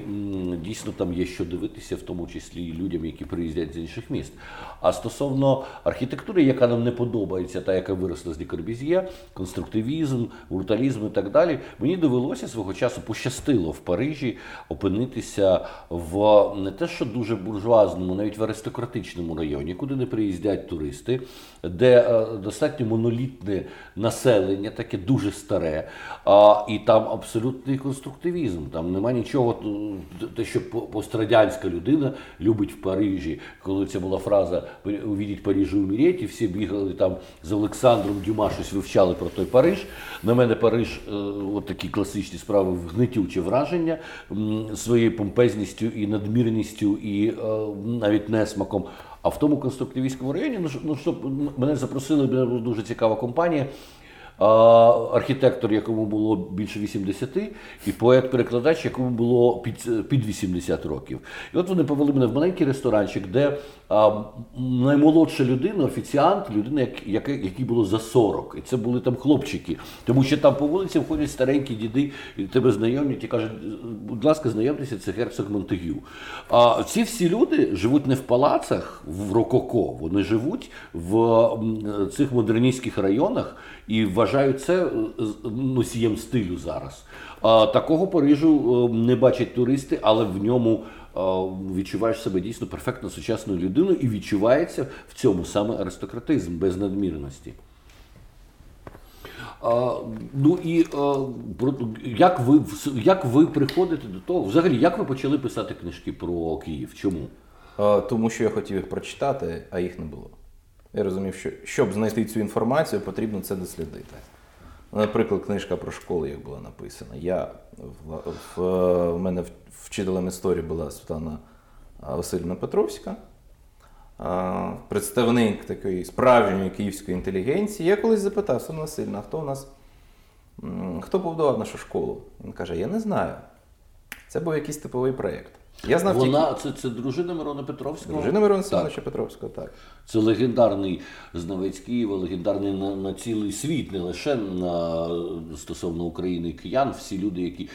дійсно там є що дивитися, в тому числі і людям, які приїздять з інших міст. А стосовно архітектури, яка нам не подобається, та яка виросла з Дікорбіз'є, конструктивізм, бруталізм і так далі, мені довелося свого часу пощастило в Парижі опинитися в не те, що дуже буржуазному, навіть в аристократичному районі, куди не приїздять туристи, де е, достатньо монолітне населення, таке дуже старе, і там абсолютний конструктивізм. Там нема нічого, те, що пострадянська людина любить в Парижі. Коли це була фраза увідіть Париж і умереть, і всі бігали там з Олександром Дюма щось вивчали про той Париж. На мене Париж, е, от такі класичні справи, гнетюче враження своєю помпезністю і надмірністю, і е, навіть несмаком. А в тому конструктивістському районі, ну, ну що мене запросили, була дуже цікава компанія. Архітектор, якому було більше 80, і поет-перекладач, якому було під, під 80 років. І от вони повели мене в маленький ресторанчик, де наймолодша людина, офіціант, людина, як, якій було за 40. І це були там хлопчики. Тому що там по вулиці входять старенькі діди, і тебе знайомлять і кажуть, будь ласка, знайомтеся, це герцог Монтегю. А ці всі люди живуть не в палацах в Рококо, вони живуть в цих модерністських районах і вважають це е, носієм стилю зараз. Такого Парижу е, не бачать туристи, але в ньому е, відчуваєш себе дійсно перфектно сучасною людиною і відчувається в цьому саме аристократизм без надмірності. А, ну і а, як ви як ви приходите до того? Взагалі, як ви почали писати книжки про Київ? Чому? Е, Тому що я хотів їх прочитати, а їх не було. Я розумів, що щоб знайти цю інформацію, потрібно це дослідити. Наприклад, книжка про школу, як була написана. Я в, в, в мене вчителем історії була Світлана Васильівна Петровська, представник такої справжньої київської інтелігенції. Я колись запитав Світлана Васильівна, хто у нас хто побудував нашу школу? Він каже: Я не знаю. Це був якийсь типовий проєкт. Я знав тільки Вона це, це дружина Мирона Петровського. дружина Мирона. Семеновича Петровського, так. Це легендарний знавець Києва, легендарний на, на цілий світ, не лише на стосовно України і киян. Всі люди, які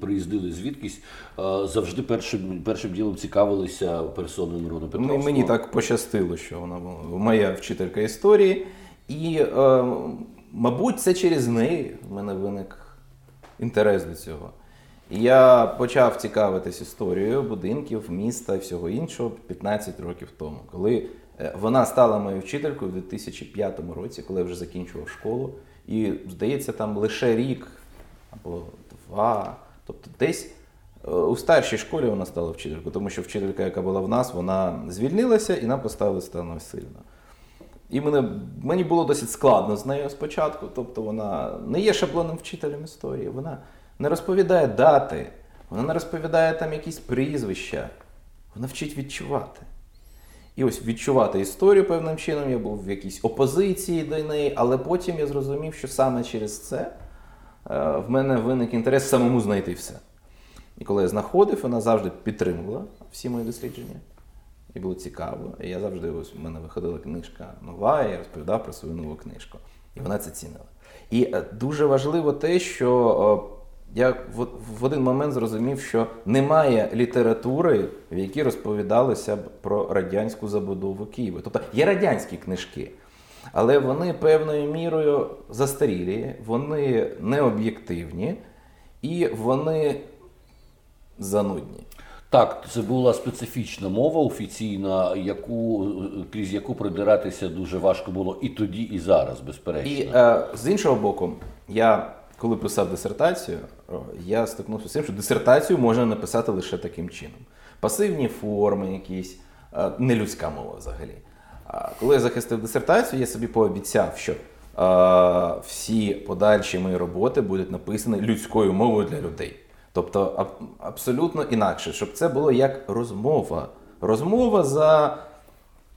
приїздили звідкись, е, завжди першим першим ділом цікавилися персоною Мирона Петровського. Мені так пощастило, що вона була моя вчителька історії. І, е, мабуть, це через неї в мене виник інтерес до цього. Я почав цікавитись історією будинків, міста і всього іншого 15 років тому, коли е, вона стала моєю вчителькою у 2005 році, коли я вже закінчував школу. І, здається, там лише рік або два. Тобто десь е, у старшій школі вона стала вчителькою, тому що вчителька, яка була в нас, вона звільнилася і нам поставили Стану Васильівну. І мене, мені було досить складно з нею спочатку. Тобто вона не є шаблонним вчителем історії, вона не розповідає дати, вона не розповідає там якісь прізвища, вона вчить відчувати. І ось відчувати історію певним чином, я був в якійсь опозиції до неї, але потім я зрозумів, що саме через це е, в мене виник інтерес самому знайти все. І коли я знаходив, вона завжди підтримувала всі мої дослідження. І було цікаво. І я завжди ось в мене виходила книжка нова, і я розповідав про свою нову книжку. І вона це цінила. І е, дуже важливо те, що е, я в, один момент зрозумів, що немає літератури, в якій розповідалося б про радянську забудову Києва. Тобто є радянські книжки, але вони певною мірою застарілі, вони необ'єктивні і вони занудні. Так, це була специфічна мова офіційна, яку крізь яку придиратися дуже важко було і тоді, і зараз, безперечно. І е, з іншого боку, я коли писав дисертацію, я стикнувся з тим, що дисертацію можна написати лише таким чином: пасивні форми, якісь нелюдська мова взагалі. Коли я захистив дисертацію, я собі пообіцяв, що всі подальші мої роботи будуть написані людською мовою для людей. Тобто аб, абсолютно інакше, щоб це було як розмова. Розмова за,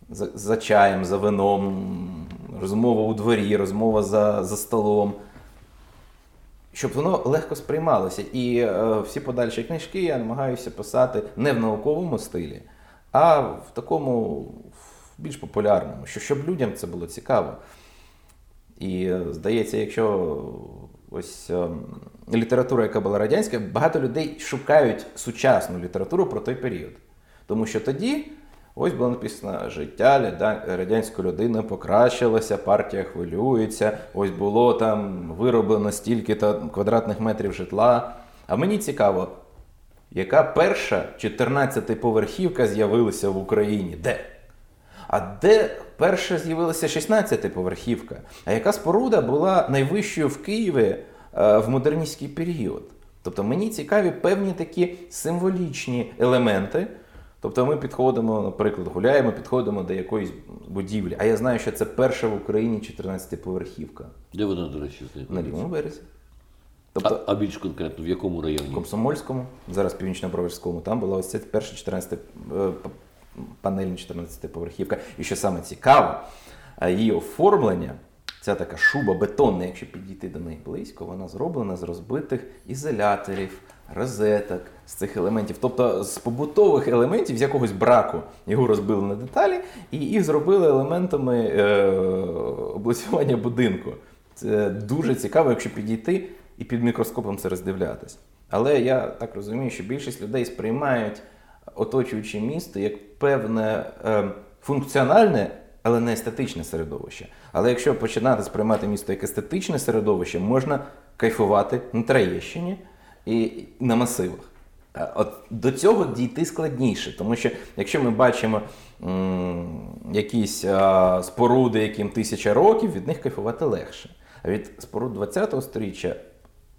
за, за чаєм, за вином, розмова у дворі, розмова за, за столом. Щоб воно легко сприймалося. І е, всі подальші книжки я намагаюся писати не в науковому стилі, а в такому більш популярному, що щоб людям це було цікаво. І е, здається, якщо ось е, література, яка була радянська, багато людей шукають сучасну літературу про той період. Тому що тоді ось було написано життя радянської людини покращилося, партія хвилюється, ось було там вироблено стільки квадратних метрів житла. А мені цікаво, яка перша 14-поверхівка з'явилася в Україні? Де? А де перша з'явилася 16-поверхівка? А яка споруда була найвищою в Києві е, в модерністський період? Тобто мені цікаві певні такі символічні елементи. Тобто ми підходимо, наприклад, гуляємо, підходимо до якоїсь будівлі. А я знаю, що це перша в Україні 14-поверхівка. Де вона, до речі, знаходиться? На лівому березі. Тобто, а, а більш конкретно, в якому районі? В Комсомольському, зараз північно-броварському, там була ось ця перша 14 панельна 14-поверхівка. І що саме цікаво, її оформлення, ця така шуба бетонна, якщо підійти до неї близько, вона зроблена з розбитих ізоляторів, розеток, з цих елементів. Тобто з побутових елементів, з якогось браку його розбили на деталі, і їх зробили елементами е, облицювання будинку. Це дуже цікаво, якщо підійти і під мікроскопом це роздивлятись. Але я так розумію, що більшість людей сприймають оточуюче місто як певне е, функціональне, але не естетичне середовище. Але якщо починати сприймати місто як естетичне середовище, можна кайфувати на Троєщині і на масивах. От До цього дійти складніше, тому що якщо ми бачимо м, якісь а, споруди, яким тисяча років, від них кайфувати легше. А від споруд 20-го сторіччя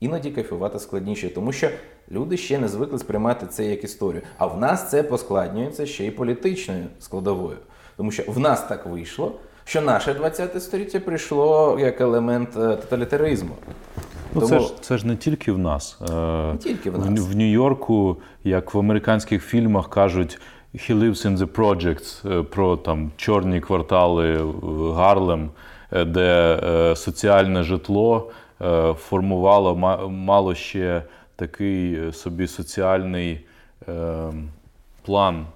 іноді кайфувати складніше, тому що люди ще не звикли сприймати це як історію. А в нас це поскладнюється ще й політичною складовою. Тому що в нас так вийшло, що наше 20 століття прийшло як елемент е, тоталітаризму. Ну, Тому... Це ж це ж не тільки в нас. Е, не тільки в нас. В, в Нью-Йорку, як в американських фільмах кажуть, he lives in the projects, е, про там чорні квартали Гарлем, де соціальне житло формувало мало ще такий е, собі соціальний е, план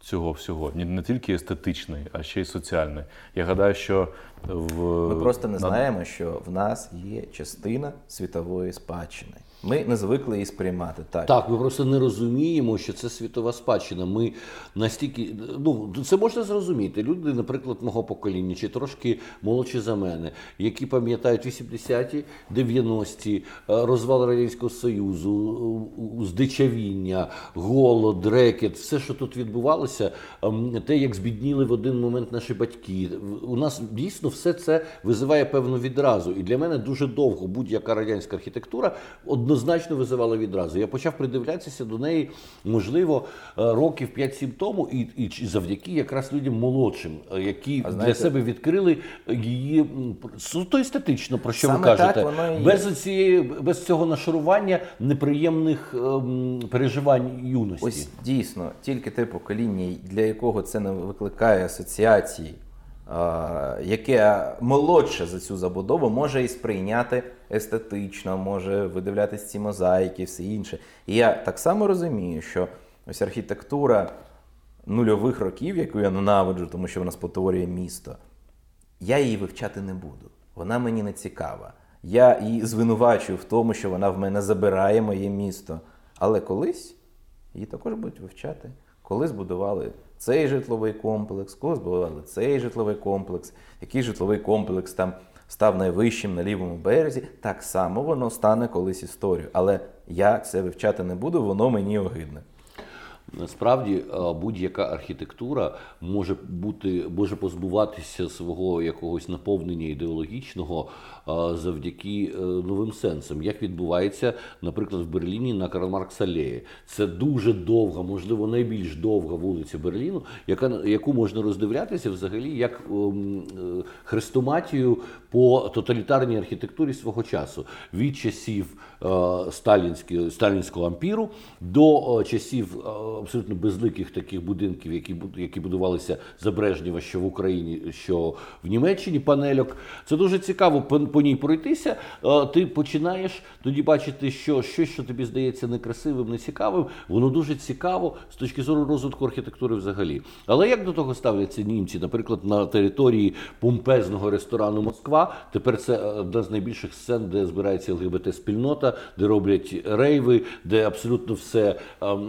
цього всього. Не, не тільки естетичний, а ще й соціальний. Я гадаю, що в ми просто не знаємо, що в нас є частина світової спадщини. Ми не звикли її сприймати. Так, Так, ми просто не розуміємо, що це світова спадщина. Ми настільки ну це можна зрозуміти. Люди, наприклад, мого покоління, чи трошки молодші за мене, які пам'ятають 80-ті, 90-ті, е, розвал радянського союзу, здичавіння, голод, рекет, все, що тут відбувалося, ем, те, як збідніли в один момент наші батьки. У нас дійсно все це визиває певну відразу. І для мене дуже довго будь-яка радянська архітектура одно однозначно визивала відразу. Я почав придивлятися до неї, можливо, е, років 5-7 тому, і, і завдяки якраз людям молодшим, е, які А для себе відкрили її суто естетично, про що ви кажете, і без цієї без цього нашарування неприємних ем, переживань юності. Ось дійсно, тільки те покоління, для якого це не викликає асоціації, яке молодше за цю забудову, може і сприйняти естетично, може видивлятись ці мозаїки, все інше. І я так само розумію, що ось архітектура нульових років, яку я ненавиджу, тому що вона спотворює місто, я її вивчати не буду. Вона мені не цікава. Я її звинувачую в тому, що вона в мене забирає моє місто. Але колись її також будуть вивчати. Коли збудували цей житловий комплекс, коли збудували цей житловий комплекс, який житловий комплекс там став найвищим на лівому березі, так само воно стане колись історією. Але я це вивчати не буду, воно мені огидне. Насправді е, будь-яка архітектура може бути, може позбуватися свого якогось наповнення ідеологічного е, завдяки е, новим сенсам. Як відбувається, наприклад, в Берліні на Карл Маркс алеї. Це дуже довга, можливо, найбільш довга вулиця Берліну, яка яку можна роздивлятися взагалі як ем, хрестоматію по тоталітарній архітектурі свого часу від часів сталінського, сталінського ампіру до часів абсолютно безликих таких будинків, які які будувалися за Брежнєва, що в Україні, що в Німеччині, панельок. Це дуже цікаво по, по ній пройтися. Ти починаєш тоді бачити, що щось, що тобі здається некрасивим, нецікавим, воно дуже цікаво з точки зору розвитку архітектури взагалі. Але як до того ставляться німці, наприклад, на території помпезного ресторану Москва, тепер це е, одна з найбільших сцен, де збирається ЛГБТ-спільнота, де роблять рейви, де абсолютно все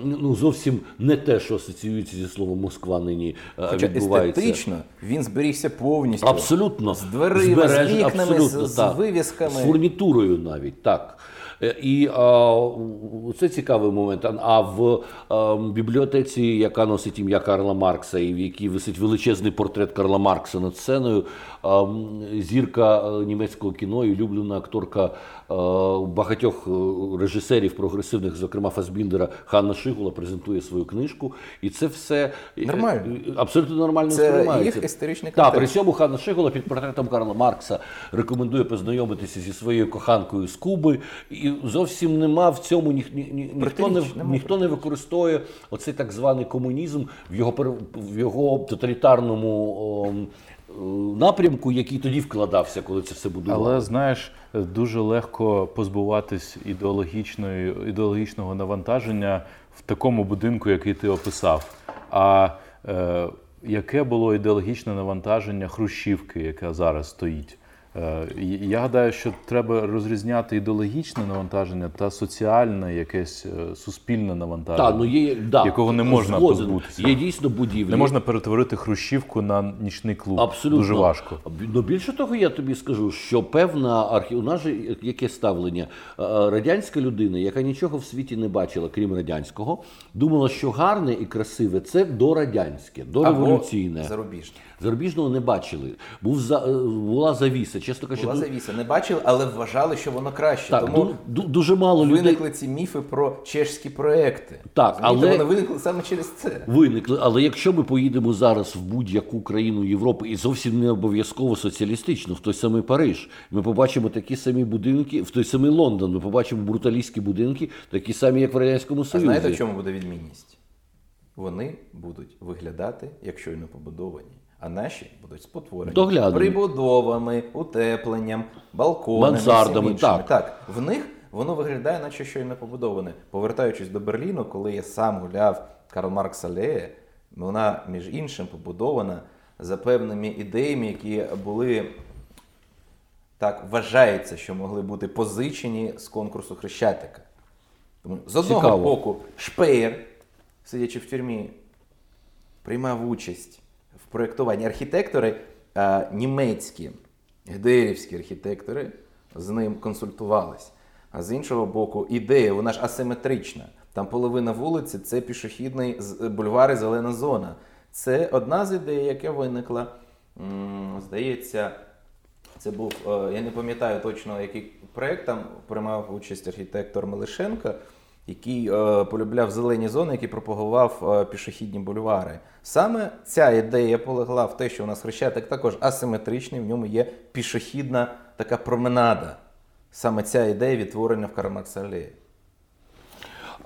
ну зовсім не те, що асоціюється зі словом Москва нині е, Хоча відбувається. естетично він зберігся повністю. Абсолютно З дверима, з вікнами, абсолютно, з- з вивісками. з фурнітурою навіть так. Е, І а, це цікавий момент. А- в а, бібліотеці, яка носить ім'я Карла Маркса, і в якій висить величезний портрет Карла Маркса над сценою, а, зірка е, німецького кіно і улюблена акторка багатьох е, режисерів прогресивних, зокрема Фасбіндера, Ханна Шигула, презентує свою книжку. І це все е, Нормально. е, абсолютно нормально Це сприймається. їх історичний Так, при цьому Ханна Шигула під портретом Карла Маркса рекомендує познайомитися зі своєю коханкою з Куби. І зовсім нема в цьому ні, ні, ні, ніхто, не, ніхто не використовує оцей так званий комунізм в його, в його тоталітарному о, е, напрямку, який тоді вкладався, коли це все будувало. Але знаєш, дуже легко позбуватись ідеологічної, ідеологічного навантаження в такому будинку, який ти описав. А е, яке було ідеологічне навантаження Хрущівки, яка зараз стоїть? Е, я гадаю, що треба розрізняти ідеологічне навантаження та соціальне, якесь е, суспільне навантаження, Так, ну є, да, якого не можна згоден. позбутися. Є дійсно будівлі. Не можна перетворити Хрущівку на нічний клуб. Абсолютно Дуже важко. Ну більше того, я тобі скажу, що певна архі... у нас же яке ставлення Е, радянська людина, яка нічого в світі не бачила, крім радянського, думала, що гарне і красиве це дорадянське, дореволюційне. Або зарубіжне. Зарубіжного не бачили. Був за... е, була завіса. Чесно кажучи, Була завіса. Не бачили, але вважали, що воно краще. так, Тому ду- ду- дуже мало людей. виникли ці міфи про чешські проекти. Так, Розумієте, але- вони виникли саме через це. Виникли, але якщо ми поїдемо зараз в будь-яку країну Європи, і зовсім не обов'язково соціалістичну, в той самий Париж, ми побачимо такі самі будинки, в той самий Лондон, ми побачимо бруталістські будинки, такі самі, як в радянському А знаєте, в чому буде відмінність? Вони будуть виглядати як щойно побудовані, а наші будуть спотворені Доглянені. прибудовами, утепленням, балконами, Мансардами, всім іншим. так. так. В них воно виглядає, наче щойно побудоване. Повертаючись до Берліну, коли я сам гуляв Карл Маркс Алеє, вона, між іншим, побудована за певними ідеями, які були. Так вважається, що могли бути позичені з конкурсу Хрещатика. Тому з одного Цікаво. боку, Шпеєр, сидячи в тюрмі, приймав участь проєктуванні архітектори а, німецькі, гдеївські архітектори з ним консультувались. А з іншого боку, ідея, вона ж асиметрична. Там половина вулиці це пішохідний з- бульвар і зелена зона. Це одна з ідей, яка виникла, здається, Це був, е, я не пам'ятаю точно, який проєкт там приймав участь архітектор Мелишенко, який е, полюбляв зелені зони, який пропагував е, пішохідні бульвари. Саме ця ідея полегла в те, що у нас хрещатик також асиметричний, в ньому є пішохідна така променада. Саме ця ідея відтворення в Карамакс-алеї.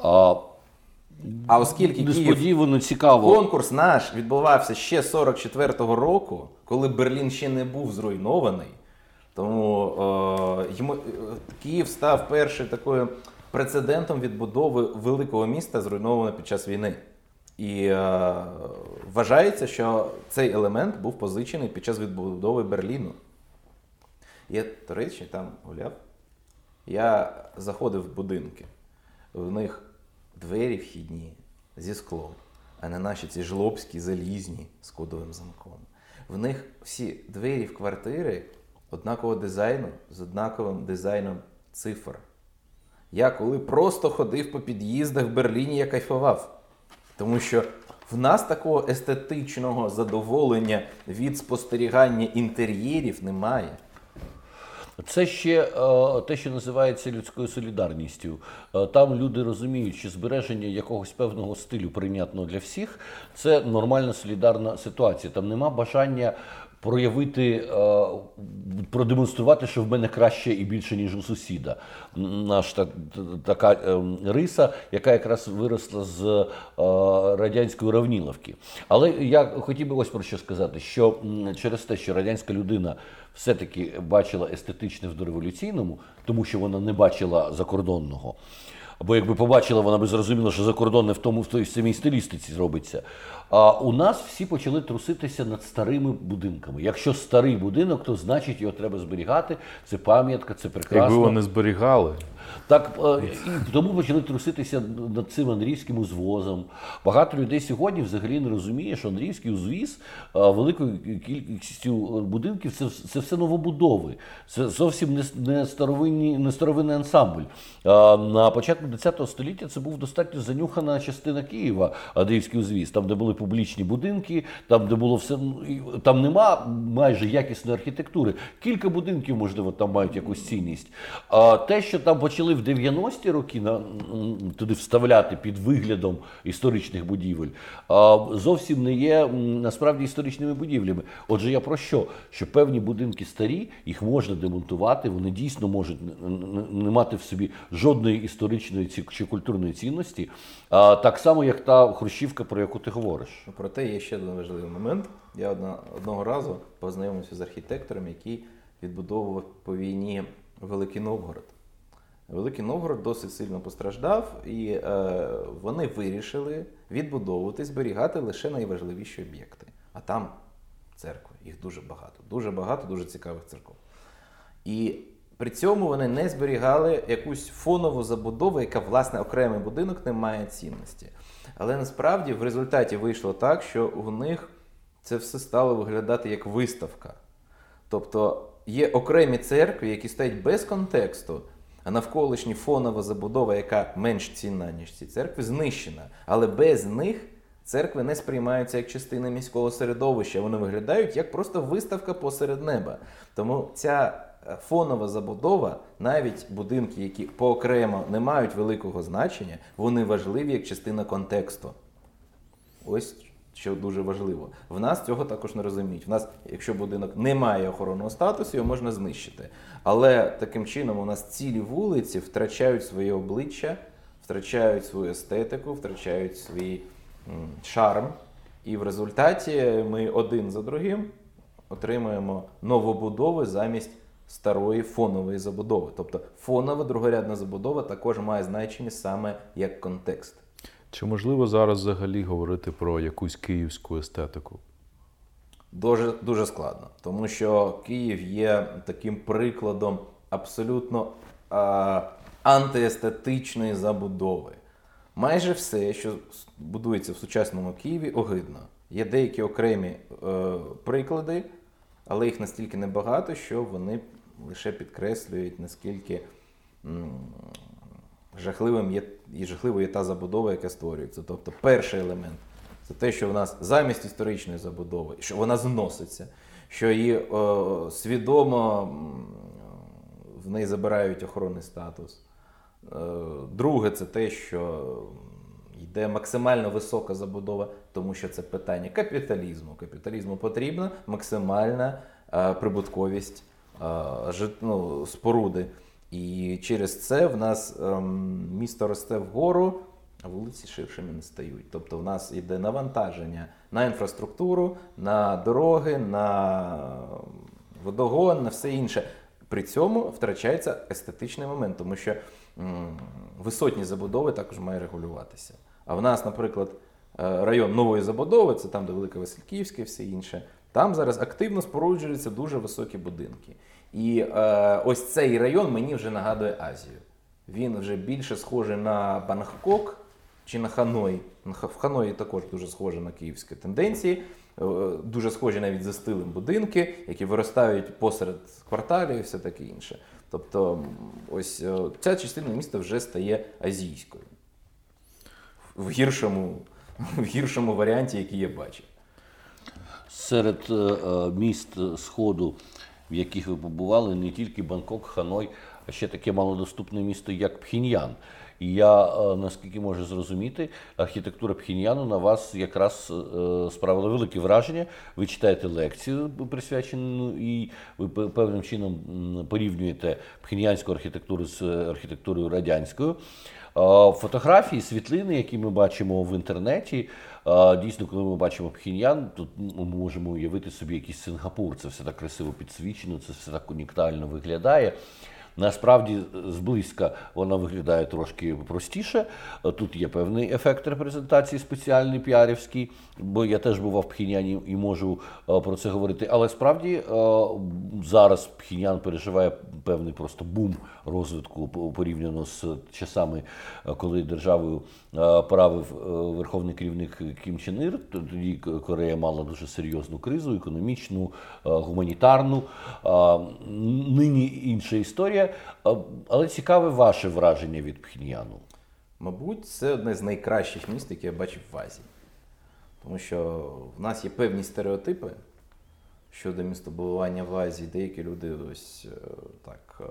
А, А оскільки Київ цікаво. Конкурс наш відбувався ще 44-го року, коли Берлін ще не був зруйнований. Тому е, е, Київ став першим такою прецедентом відбудови великого міста, зруйнованого під час війни. І е, вважається, що цей елемент був позичений під час відбудови Берліну. Я, до речі, там гуляв. Я заходив в будинки. В них двері вхідні зі склом, а не наші ці жлобські залізні з кодовим замком. В них всі двері в квартири однакового дизайну з однаковим дизайном цифр. Я коли просто ходив по під'їздах в Берліні, я кайфував. Тому що в нас такого естетичного задоволення від спостерігання інтер'єрів немає. Це ще е, те, що називається людською солідарністю. Е, Там люди розуміють, що збереження якогось певного стилю прийнятного для всіх це нормальна солідарна ситуація. Там нема бажання проявити, е, продемонструвати, що в мене краще і більше, ніж у сусіда. Наш так, така е, риса, яка якраз виросла з е, радянської равніловки. Але я хотів би ось про що сказати: що через те, що радянська людина все-таки бачила естетичне в дореволюційному, тому що вона не бачила закордонного. Або якби побачила, вона би зрозуміла, що закордонне в тому в той самій стилістиці зробиться. А у нас всі почали труситися над старими будинками. Якщо старий будинок, то значить його треба зберігати. Це пам'ятка, це прекрасно. Якби вони зберігали, Так е, і тому почали труситися над цим Андріївським узвозом. Багато людей сьогодні взагалі не розуміє, що Андріївський узвіз е, великою кількістю будинків це, це все новобудови. Це зовсім не, не, старовинні, не старовинний ансамбль. На початку ХХ століття це був достатньо занюхана частина Києва, Андріївський узвіз, там, де були публічні будинки, там, де було все. ну, Там нема майже якісної архітектури. Кілька будинків, можливо, там мають якусь цінність. Те, що там почали в 90-ті роки на, туди вставляти під виглядом історичних будівель, зовсім не є насправді історичними будівлями. Отже, я про що? Що певні будинки старі, їх можна демонтувати, вони дійсно можуть не мати в собі жодної історичної чи культурної цінності, так само, як та хрущівка, про яку ти говориш. Проте є ще один важливий момент. Я одного разу познайомився з архітектором, який відбудовував по війні Великий Новгород. Великий Новгород досить сильно постраждав, і е, вони вирішили відбудовувати, зберігати лише найважливіші об'єкти. А там церкви, їх дуже багато. Дуже багато, дуже цікавих церков. І при цьому вони не зберігали якусь фонову забудову, яка, власне, окремий будинок не має цінності. Але насправді в результаті вийшло так, що у них це все стало виглядати як виставка. Тобто є окремі церкви, які стоять без контексту, а навколишні фонова забудова, яка менш цінна, ніж ці церкви, знищена. Але без них церкви не сприймаються як частина міського середовища. Вони виглядають як просто виставка посеред неба. Тому ця е, фонова забудова, навіть будинки, які поокремо не мають великого значення, вони важливі як частина контексту. Ось що дуже важливо. В нас цього також не розуміють. В нас, якщо будинок не має охоронного статусу, його можна знищити. Але таким чином у нас цілі вулиці втрачають своє обличчя, втрачають свою естетику, втрачають свій шарм. І в результаті ми один за другим отримуємо новобудови замість старої фонової забудови. Тобто фонова другорядна забудова також має значення саме як контекст. Чи можливо зараз взагалі говорити про якусь київську естетику? Дуже, дуже складно, тому що Київ є таким прикладом абсолютно а, антиестетичної забудови. Майже все, що будується в сучасному Києві, огидно. Є деякі окремі е, приклади, але їх настільки небагато, що вони лише підкреслюють, наскільки жахливим є, і жахливою є та забудова, яка створюється. Тобто, перший елемент це те, що в нас замість історичної забудови, що вона зноситься, що її е, свідомо в неї забирають охоронний статус. Е, друге, це те, що йде максимально висока забудова, тому що це питання капіталізму. Капіталізму потрібна максимальна е, прибутковість ну, споруди. І через це в нас ем, місто росте вгору, а вулиці ширшими не стають. Тобто в нас йде навантаження на інфраструктуру, на дороги, на водогон, на все інше. При цьому втрачається естетичний момент, тому що м, висотні забудови також має регулюватися. А в нас, наприклад, е, район нової забудови, це там, де Велика Васильківська і все інше. Там зараз активно споруджуються дуже високі будинки. І е, ось цей район мені вже нагадує Азію. Він вже більше схожий на Бангкок чи на Ханой. В Ханої також дуже схожі на київські тенденції, е, дуже схожі навіть за стилем будинки, які виростають посеред кварталів і все таке інше. Тобто, ось е, ця частина міста вже стає азійською в гіршому, в гіршому варіанті, який я бачив. Серед е, міст Сходу в яких ви побували не тільки Бангкок, Ханой, а ще таке малодоступне місто, як Пхіньян. І я е, наскільки можу зрозуміти, архітектура Пхіньяну на вас якраз е, справила велике враження. Ви читаєте лекцію присвячену, і ви певним чином порівнюєте пхіньянську архітектуру з архітектурою радянською. Фотографії, світлини, які ми бачимо в інтернеті, дійсно, коли ми бачимо Пхіньян, тут ми можемо уявити собі якийсь Сингапур. Це все так красиво підсвічено, це все так унікально виглядає. Насправді, зблизька вона виглядає трошки простіше. Тут є певний ефект репрезентації, спеціальний піарівський, бо я теж бував в Пхіняні і можу е, про це говорити. Але справді е, зараз Пхінян переживає певний просто бум розвитку порівняно з часами, е, коли державою правив верховний керівник Кім Чен Ір. Тоді Корея мала дуже серйозну кризу, економічну, гуманітарну. Нині інша історія. Але цікаве ваше враження від Пхіньяну. Мабуть, це одне з найкращих міст, які я бачив в Азії. Тому що в нас є певні стереотипи щодо містобудування в Азії. Деякі люди ось е, так е,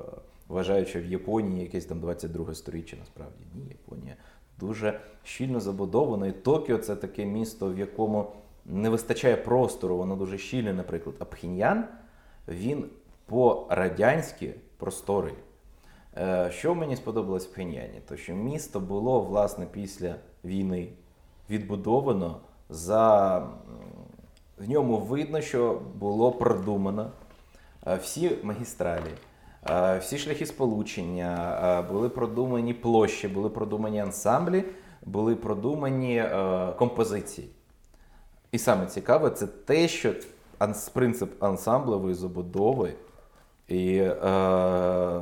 вважають, що в Японії якесь там 22 сторіччя, насправді ні, Японія дуже щільно забудована. І Токіо це таке місто, в якому не вистачає простору, воно дуже щільне, наприклад. А Пхіньян, він по-радянськи просторий. Е, що мені сподобалось в Пхеньяні? То що місто було власне після війни відбудовано за в ньому видно, що було продумано е, всі магістралі, е, всі шляхи сполучення, були продумані площі, були продумані ансамблі, були продумані композиції. І саме цікаве, це те, що принцип ансамблевої забудови. І е,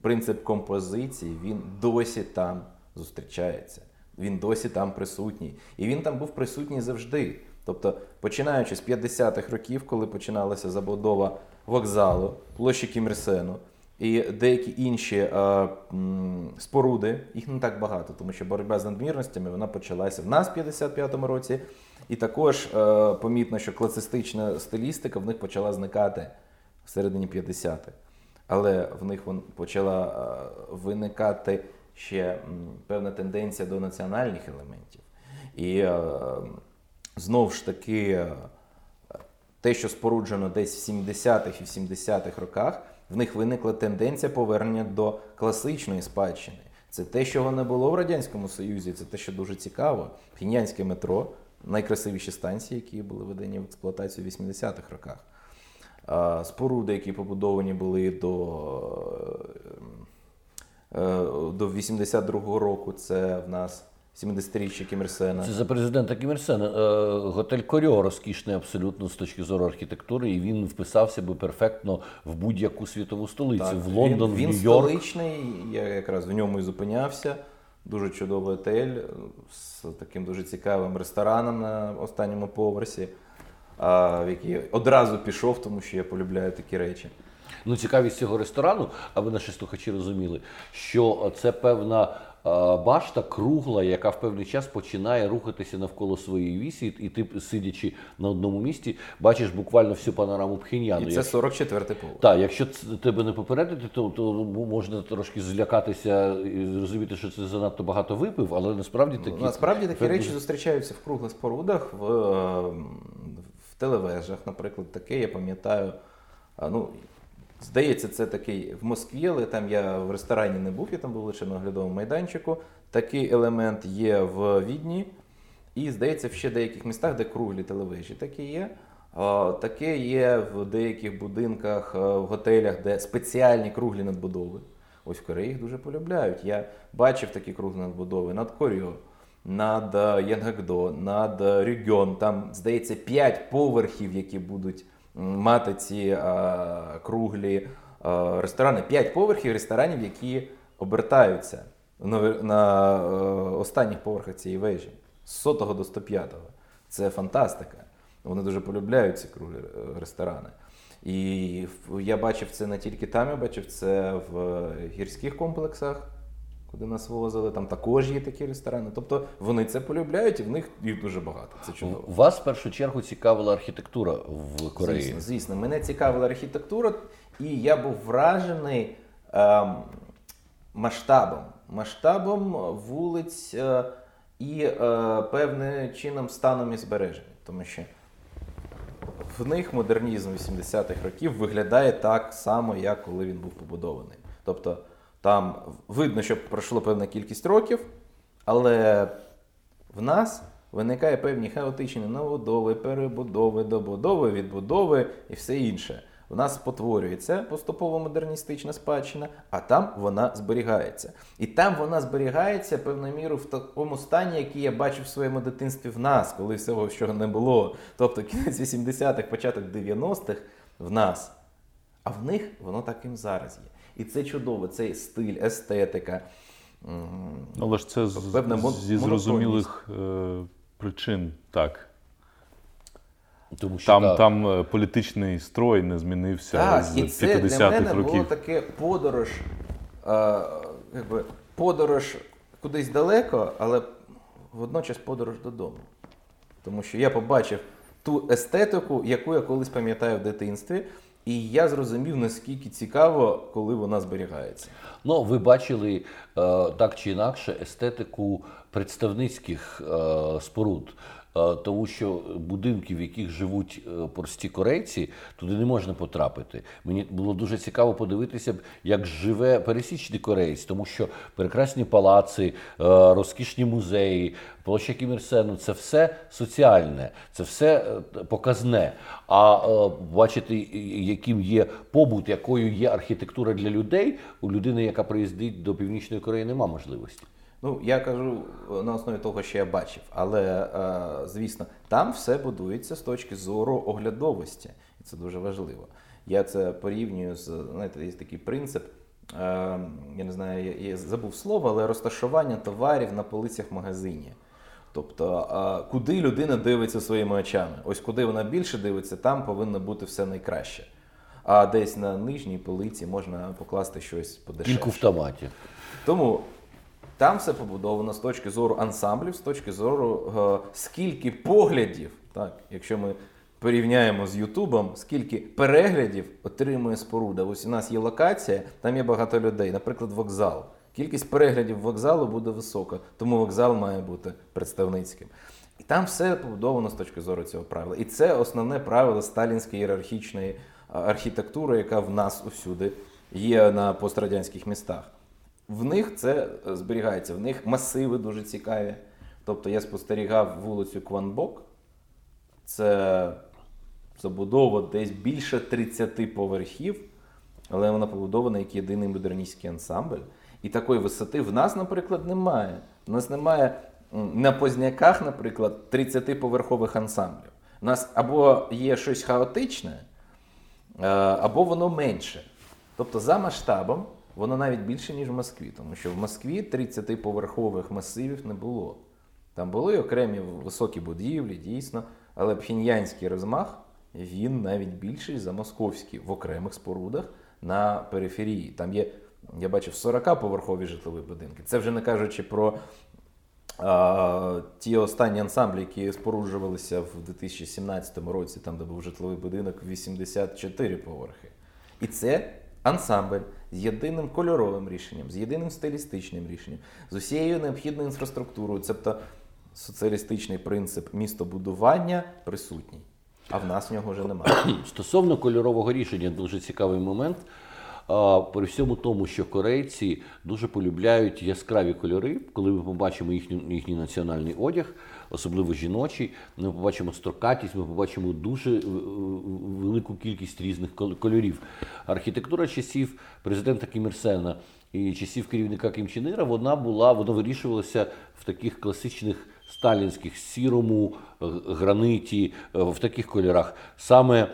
принцип композиції він досі там зустрічається. Він досі там присутній. І він там був присутній завжди. Тобто, починаючи з 50-х років, коли починалася забудова вокзалу, площі Кімрсену і деякі інші е, м, споруди, їх не так багато, тому що боротьба з надмірностями вона почалася в нас в 55-му році. І також е, помітно, що класистична стилістика в них почала зникати в середині 50-х. Але в них почала е, виникати ще певна тенденція до національних елементів. І е, знову ж таки, е, те, що споруджено десь в 70-х і в 70-х роках, в них виникла тенденція повернення до класичної спадщини. Це те, чого не було в Радянському Союзі, це те, що дуже цікаво. Пхінянське метро найкрасивіші станції, які були введені в експлуатацію в 80-х роках споруди, які побудовані були до е, до 82-го року. Це в нас 70-річчя Кімерсена. Це за президента Кімерсена. Е, готель Корьо розкішний абсолютно з точки зору архітектури, і він вписався би перфектно в будь-яку світову столицю. Так, в Лондон, він, в Нью-Йорк. Він столичний, я якраз в ньому і зупинявся. Дуже чудовий готель з таким дуже цікавим рестораном на останньому поверсі в який одразу пішов, тому що я полюбляю такі речі. Ну, цікавість цього ресторану, аби наші слухачі розуміли, що це певна башта кругла, яка в певний час починає рухатися навколо своєї вісі, і ти, сидячи на одному місці, бачиш буквально всю панораму Пхеньяну. І це 44-й поверх. Так, якщо тебе не попередити, то, то можна трошки злякатися і зрозуміти, що це занадто багато випив, але насправді такі Ну, насправді такі речі зустрічаються в круглих спорудах, в, е, в телевежах, наприклад, таке я пам'ятаю. Ну, Здається, це такий в Москві, але там я в ресторані не був, я там був лише на оглядовому майданчику. Такий елемент є в Відні. І, здається, в ще деяких містах, де круглі телевежі такі є. Таке є в деяких будинках, е, в готелях, де спеціальні круглі надбудови. Ось в Кореї їх дуже полюбляють. Я бачив такі круглі надбудови над Корьо, над е, Янгакдо, над е, Рюгьон. Там, здається, 5 поверхів, які будуть мати ці а, круглі а, ресторани. 5 поверхів ресторанів, які обертаються на, е, останніх поверхах цієї вежі з 100 до 105. Це фантастика. Вони дуже полюбляють ці круглі е, ресторани. І я бачив це не тільки там, я бачив це в гірських комплексах, куди нас вивозили. Там також є такі ресторани. Тобто вони це полюбляють і в них їх дуже багато. Це чудово. Вас в першу чергу цікавила архітектура в Кореї. Звісно, звісно, мене цікавила архітектура, і я був вражений ем, масштабом. Масштабом вулиць е, і е, певним чином станом і збереження. Тому що в них модернізм 80-х років виглядає так само, як коли він був побудований. Тобто там видно, що пройшло певна кількість років, але в нас виникає певні хаотичні новодови, перебудови, добудови, відбудови і все інше. В нас спотворюється поступово модерністична спадщина, а там вона зберігається. І там вона зберігається певною мірою в такому стані, який я бачив в своєму дитинстві в нас, коли всього чого не було. Тобто кінець 80-х, початок 90-х в нас. А в них воно таким зараз є. І це чудово, цей стиль, естетика. Але ж це з- Певна мон- зі зрозумілих е, причин так. Тому що Там, та- там е, політичний строй не змінився Так, з і це для 50-х мене було таке подорож, е, якби, подорож кудись далеко, але водночас подорож додому. Тому що я побачив ту естетику, яку я колись пам'ятаю в дитинстві, і я зрозумів, наскільки цікаво, коли вона зберігається. Ну, ви бачили е, так чи інакше естетику представницьких е, споруд. Е, Тому що будинки, в яких живуть е, прості корейці, туди не можна потрапити. Мені було дуже цікаво подивитися, як живе пересічний кореєць, тому що прекрасні палаци, е, розкішні музеї, площа Кімірсену це все соціальне, це все показне. А бачити, яким є побут, якою є архітектура для людей, у людини, яка приїздить до Північної Кореї, нема можливості. Ну, я кажу е, на основі того, що я бачив, але е, звісно, там все будується з точки зору оглядовості, і це дуже важливо. Я це порівнюю з знаєте, є такий принцип. е, Я не знаю, я, забув слово, але розташування товарів на полицях в магазині. Тобто, куди людина дивиться своїми очами? Ось куди вона більше дивиться, там повинно бути все найкраще. А десь на нижній полиці можна покласти щось подешевше. Тільки в томаті. Тому там все побудовано з точки зору ансамблів, з точки зору е, скільки поглядів, так, якщо ми порівняємо з Ютубом, скільки переглядів отримує споруда. Ось у нас є локація, там є багато людей, наприклад, вокзал. Кількість переглядів вокзалу буде висока, тому вокзал має бути представницьким. І там все побудовано з точки зору цього правила. І це основне правило сталінської ієрархічної архітектури, яка в нас усюди є на пострадянських містах. В них це е, зберігається, в них масиви дуже цікаві. Тобто я спостерігав вулицю Кванбок, це забудова десь більше 30 поверхів, але вона побудована як єдиний модерністський ансамбль. І такої висоти в нас, наприклад, немає. У нас немає на Позняках, наприклад, 30-поверхових ансамблів. У нас або є щось хаотичне, е, або воно менше. Тобто за масштабом воно навіть більше, ніж в Москві, тому що в Москві 30-поверхових масивів не було. Там були окремі високі будівлі, дійсно, але пхіньянський розмах він навіть більший за московський в окремих спорудах на периферії. Там є я бачив 40-поверхові житлові будинки. Це вже не кажучи про ті останні ансамблі, які споруджувалися в 2017 році, там де був житловий будинок 84 поверхи. І це ансамбль з єдиним кольоровим рішенням, з єдиним стилістичним рішенням, з усією необхідною інфраструктурою. Тобто соціалістичний принцип містобудування присутній, а в нас в нього вже немає. Стосовно кольорового рішення, дуже цікавий момент. При всьому тому, що корейці дуже полюбляють яскраві кольори, коли ми побачимо їхній, їхній національний одяг, особливо жіночий, ми побачимо строкатість, ми побачимо дуже е, е, велику кількість різних кол- кольорів. Архітектура часів президента Кімірсена і часів керівника Кімчинира вона була, вона вирішувалася в таких класичних сталінських сірому, е, граниті, е, в таких кольорах. Саме е,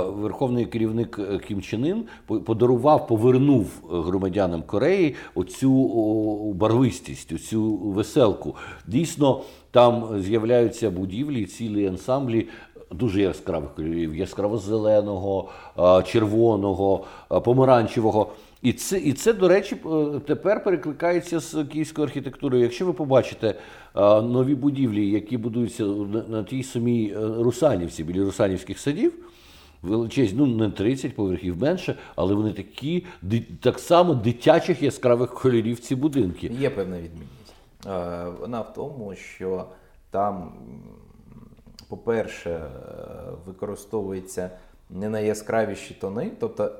верховний керівник Кім Чен Ін подарував, повернув громадянам Кореї оцю барвистість, оцю веселку. Дійсно, там з'являються будівлі, цілі ансамблі. Дуже яскравих кольорів, яскраво-зеленого, червоного, помаранчевого. І це, і це, до речі, е, тепер перекликається з київською архітектурою. Якщо ви побачите нові будівлі, які будуються на, тій самій е, Русанівці, біля Русанівських садів, величезні, ну не 30 поверхів менше, але вони такі так само дитячих яскравих кольорів ці будинки. Є певна відмінність. Е, Вона в тому, що там, по-перше, е, використовується не найяскравіші тони, тобто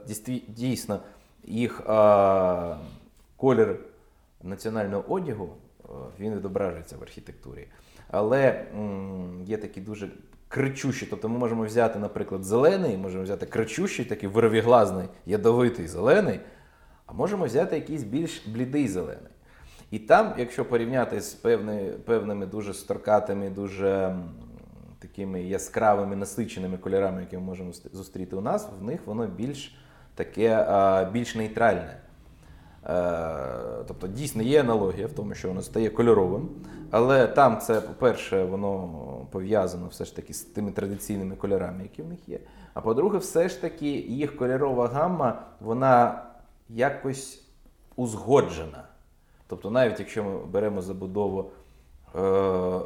дійсно їх е, колір національного одягу е, він відображується в архітектурі. Але м, є такі дуже кричущі, тобто ми можемо взяти, наприклад, зелений, можемо взяти кричущий, такий вировіглазний, ядовитий зелений, а можемо взяти якийсь більш блідий зелений. І там, якщо порівняти з певни, певними дуже сторкатими, дуже такими яскравими насиченими кольорами, які ми можемо зустріти у нас, в них воно більш таке більш нейтральне. Е, Тобто дійсно є аналогія в тому, що воно стає кольоровим, але там це, по-перше, воно пов'язано все ж таки з тими традиційними кольорами, які в них є. А по-друге, все ж таки їх кольорова гамма, вона якось узгоджена. Тобто, навіть якщо ми беремо забудову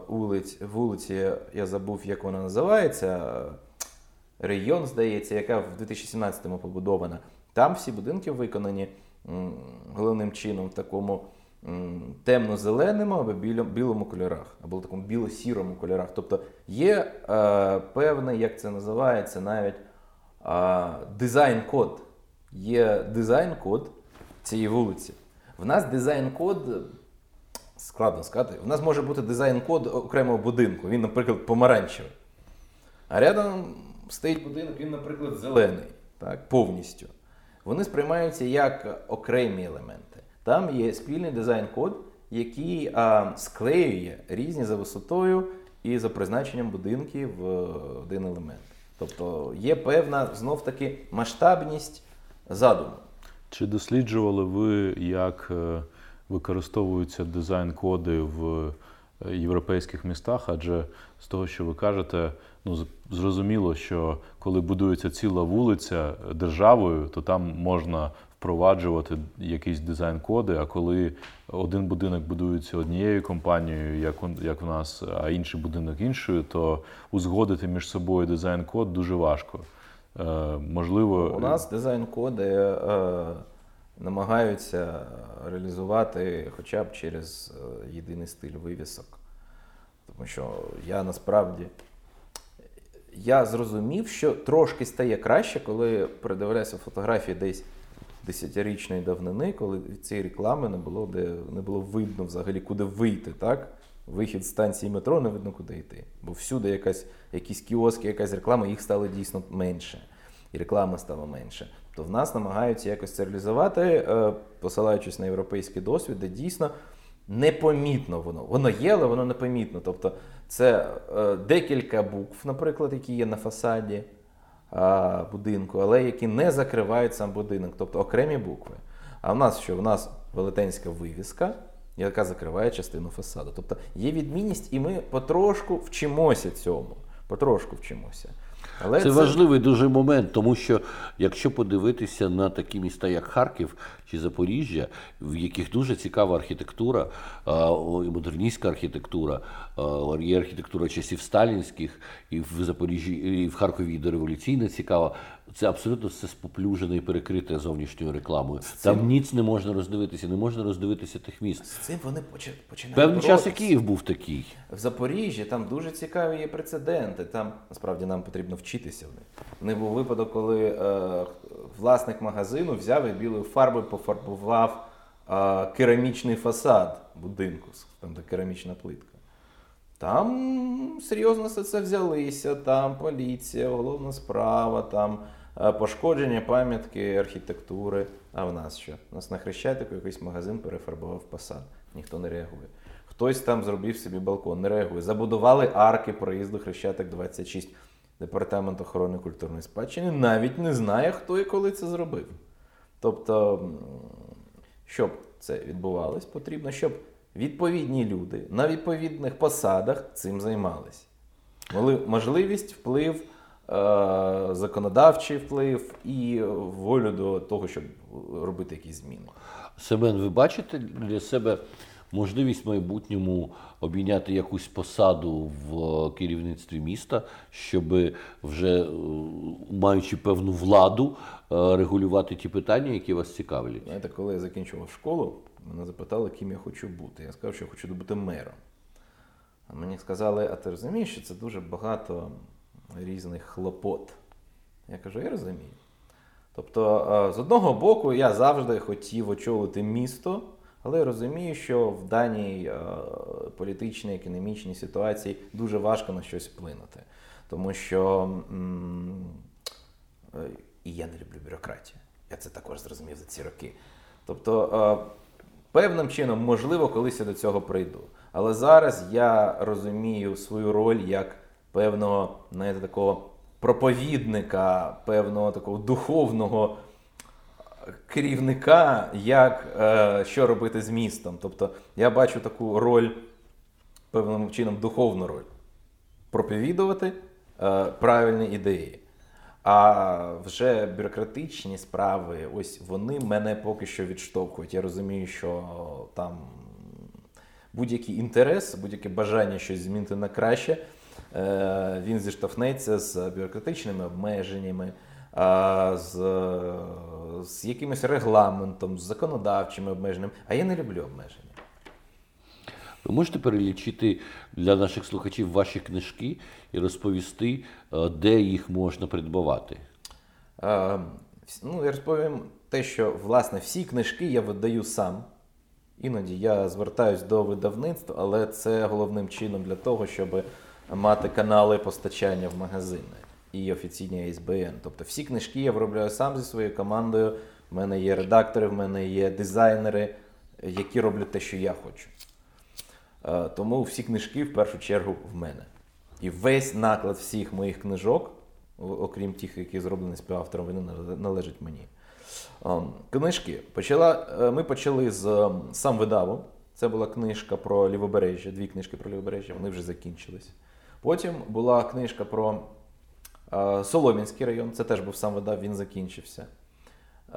вулиць, вулиці, я забув, як вона називається, район, здається, яка в 2017-му побудована. Там всі будинки виконані головним чином в такому темно-зеленому або білому кольорах, або в такому біло-сірому кольорах. Тобто є е, певний, як це називається, навіть е, дизайн-код. Є дизайн-код цієї вулиці. В нас дизайн-код складно сказати. У нас може бути дизайн-код окремого будинку. Він, наприклад, помаранчевий. А рядом стоїть будинок, він, наприклад, зелений, так, повністю. Вони сприймаються як окремі елементи. Там є спільний дизайн-код, який а, склеює різні за висотою і за призначенням будинків в один елемент. Тобто є певна знов таки масштабність задуму. Чи досліджували ви, як е, використовуються дизайн-коди в е, європейських містах? Адже з того, що ви кажете, ну зрозуміло, що коли будується ціла вулиця державою, то там можна впроваджувати якісь дизайн-коди. А коли один будинок будується однією компанією, як у- як в нас, а інший будинок іншою, то узгодити між собою дизайн-код дуже важко. Е, Можливо, У нас дизайн-коди е, намагаються реалізувати хоча б через е, єдиний стиль вивісок. Тому що я насправді я зрозумів, що трошки стає краще, коли передивляюся фотографії десь десятирічної давнини, коли цієї реклами не було, де не було видно взагалі, куди вийти. так? Вихід з станції метро не видно, куди йти. Бо всюди якась, якісь кіоски, якась реклама, їх стало дійсно менше. І реклами стало менше. То в нас намагаються якось це реалізувати, е, посилаючись на європейський досвід, де дійсно непомітно воно. Воно є, але воно непомітно. Тобто це е, декілька букв, наприклад, які є на фасаді будинку, але які не закривають сам будинок, тобто окремі букви. А в нас що? В нас велетенська вивіска, яка закриває частину фасаду. Тобто є відмінність, і ми потрошку вчимося цьому. Потрошку вчимося. Але це, важливий дуже момент, тому що якщо подивитися на такі міста, як Харків чи Запоріжжя, в яких дуже цікава архітектура, модерністська архітектура, є архітектура часів сталінських, і в Запоріжжі, і в Харкові і дореволюційна цікава. Це абсолютно все споплюжене і перекрите зовнішньою рекламою. Там ніц не можна роздивитися, не можна роздивитися тих міст. З цим вони почи- починають Певний час і. Київ був такий. В Запоріжжі там дуже цікаві є прецеденти. Там насправді нам потрібно вчитися в них. Них був випадок, коли е, власник магазину взяв і білою фарбою пофарбував е, керамічний фасад будинку, там де керамічна плитка. Там серйозно все це взялися, там поліція, головна справа, там е, пошкодження пам'ятки архітектури. А в нас що? У нас на Хрещатику якийсь магазин перефарбував фасад, ніхто не реагує. Хтось там зробив собі балкон, не реагує. Забудували арки проїзду Хрещатик 26. Департамент охорони культурної спадщини навіть не знає, хто і коли це зробив. Тобто, щоб це відбувалось, потрібно, щоб відповідні люди на відповідних посадах цим займалися. Мали можливість, вплив, е, законодавчий вплив і волю до того, щоб робити якісь зміни. Семен, ви бачите для себе можливість в майбутньому обійняти якусь посаду в керівництві міста, щоб вже е, маючи певну владу, е, регулювати ті питання, які вас цікавлять? Знаєте, коли я закінчував школу, мене запитали, ким я хочу бути. Я сказав, що я хочу бути мером. А мені сказали, а ти розумієш, що це дуже багато різних хлопот. Я кажу, я розумію. Тобто, е, з одного боку, я завжди хотів очолити місто, але я розумію, що в даній е, політичній, економічній ситуації дуже важко на щось вплинути. Тому що е, і я не люблю бюрократію. Я це також зрозумів за ці роки. Тобто, е, певним чином, можливо, колись я до цього прийду. Але зараз я розумію свою роль як певного, знаєте, такого проповідника, певного такого духовного керівника, як е, що робити з містом. Тобто я бачу таку роль, певним чином, духовну роль проповідувати е, правильні ідеї. А вже бюрократичні справи, ось вони мене поки що відштовхують. Я розумію, що там будь-який інтерес, будь-яке бажання щось змінити на краще, е, він зіштовхнеться з бюрократичними обмеженнями, з, з якимось регламентом, з законодавчими обмеженнями. А я не люблю обмеження. Ви можете перелічити для наших слухачів ваші книжки і розповісти, е, де їх можна придбавати? Е, Ну, я розповім те, що власне всі книжки я видаю сам. Іноді я звертаюсь до видавництв, але це головним чином для того, щоб мати канали постачання в магазини і офіційні АСБН. Тобто всі книжки я виробляю сам зі своєю командою. В мене є редактори, в мене є дизайнери, які роблять те, що я хочу. Е, Тому всі книжки в першу чергу в мене. І весь наклад всіх моїх книжок, окрім тих, які зроблені співавтором, вони належать мені. Ем, Книжки. Почала, е, ми почали з сам видаву. Це була книжка про лівобережжя, дві книжки про лівобережжя, вони вже закінчились. Потім була книжка про е, Солом'янський район, це теж був сам видав, він закінчився.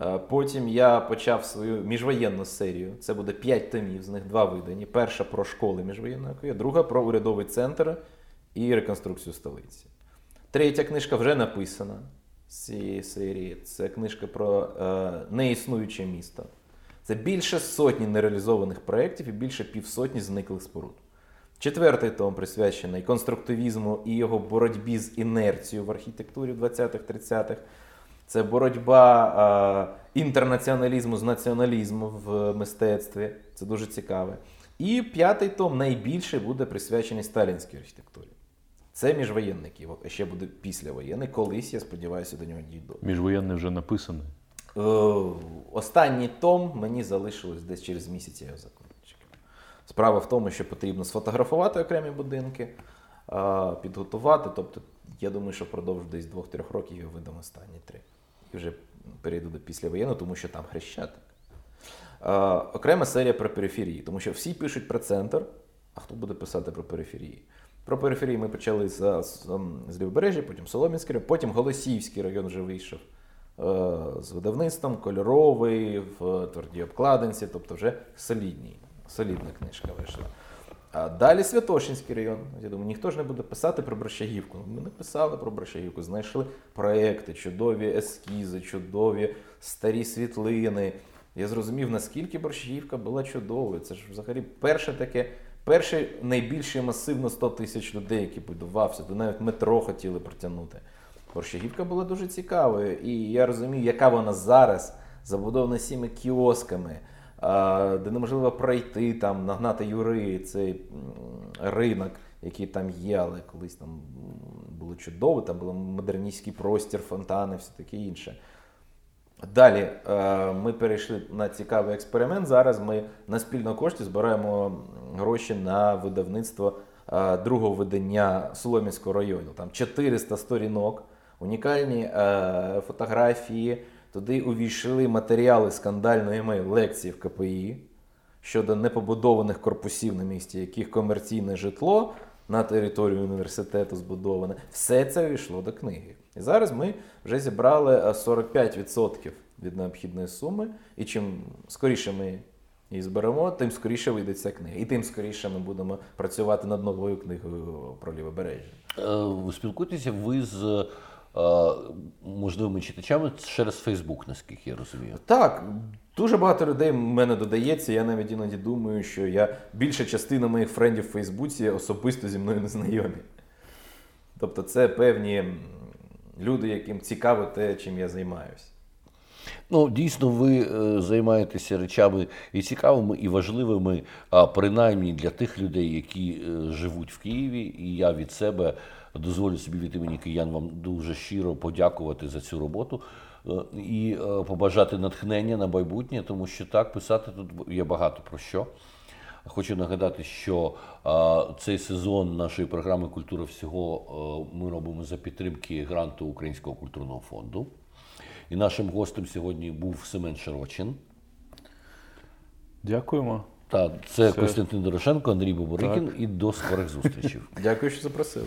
Е, Потім я почав свою міжвоєнну серію. Це буде 5 томів, з них два видані. Перша про школи міжвоєнної, а друга про урядовий центр і реконструкцію столиці. Третя книжка вже написана з цієї серії. Це книжка про е, неіснуюче місто. Це більше сотні нереалізованих проєктів і більше півсотні зниклих споруд. Четвертий том присвячений конструктивізму і його боротьбі з інерцією в архітектурі в 20-30-х. Це боротьба е, інтернаціоналізму з націоналізмом в мистецтві. Це дуже цікаве. І п'ятий том найбільше буде присвячений сталінській архітектурі. Це міжвоєнний Київ, а ще буде післявоєнний. Колись, я сподіваюся, до нього дійду. Міжвоєнний вже написаний. Е, Останній том мені залишилось десь через місяць я його закончив. Справа в тому, що потрібно сфотографувати окремі будинки, підготувати. Тобто, я думаю, що впродовж десь 2-3 років я видам останні три. І вже перейду до післявоєнного, тому що там хрещатик. Е, Окрема серія про периферії, тому що всі пишуть про центр, а хто буде писати про периферії? Про периферії ми почали з, з, з Лівобережжя, потім Солом'янський район, потім Голосіївський район вже вийшов е, з видавництвом, кольоровий, в твердій обкладинці, тобто вже солідні, солідна книжка вийшла. А далі Святошинський район. Я думаю, ніхто ж не буде писати про Борщагівку. Ми не писали про Борщагівку, знайшли проекти, чудові ескізи, чудові старі світлини. Я зрозумів, наскільки Борщагівка була чудовою. Це ж взагалі перше таке, перший найбільший масив на 100 тисяч людей, який будувався, то навіть метро хотіли протягнути. Борщагівка була дуже цікавою, і я розумію, яка вона зараз забудована всіми кіосками де неможливо пройти, там, нагнати юри, цей ринок, який там є, але колись там було чудово, там був модерністський простір, фонтани, все таке інше. Далі е, ми перейшли на цікавий експеримент. Зараз ми на спільно кошті збираємо гроші на видавництво е, другого видання Солом'янського району. Там 400 сторінок, унікальні е, фотографії. Туди увійшли матеріали скандальної моєї лекції в КПІ щодо непобудованих корпусів на місці, яких комерційне житло на території університету збудоване. Все це увійшло до книги. І зараз ми вже зібрали 45% е, від необхідної суми, і чим скоріше ми її зберемо, тим скоріше вийде ця книга. І тим скоріше ми будемо працювати над новою книгою про лівобережжя. Е, спілкуєтеся ви з можливими читачами через Фейсбук, наскільки я розумію. Так, дуже багато людей мене додається. Я навіть іноді думаю, що я більша частина моїх френдів в Фейсбуці особисто зі мною не знайомі. Тобто, це певні люди, яким цікаво те, чим я займаюся. Ну, дійсно, ви е, займаєтеся речами і цікавими, і важливими, а принаймні для тих людей, які е, живуть в Києві, і я від себе дозволю собі від імені киян вам дуже щиро подякувати за цю роботу е, і е, побажати натхнення на майбутнє, тому що так писати тут є багато про що. Хочу нагадати, що цей сезон нашої програми Культура всього а, ми робимо за підтримки гранту Українського культурного фонду. І нашим гостем сьогодні був Семен Широчин. Дякуємо. Так, це, Все. Костянтин Дорошенко, Андрій Боборикін і до скорих зустрічей. Дякую, що запросили.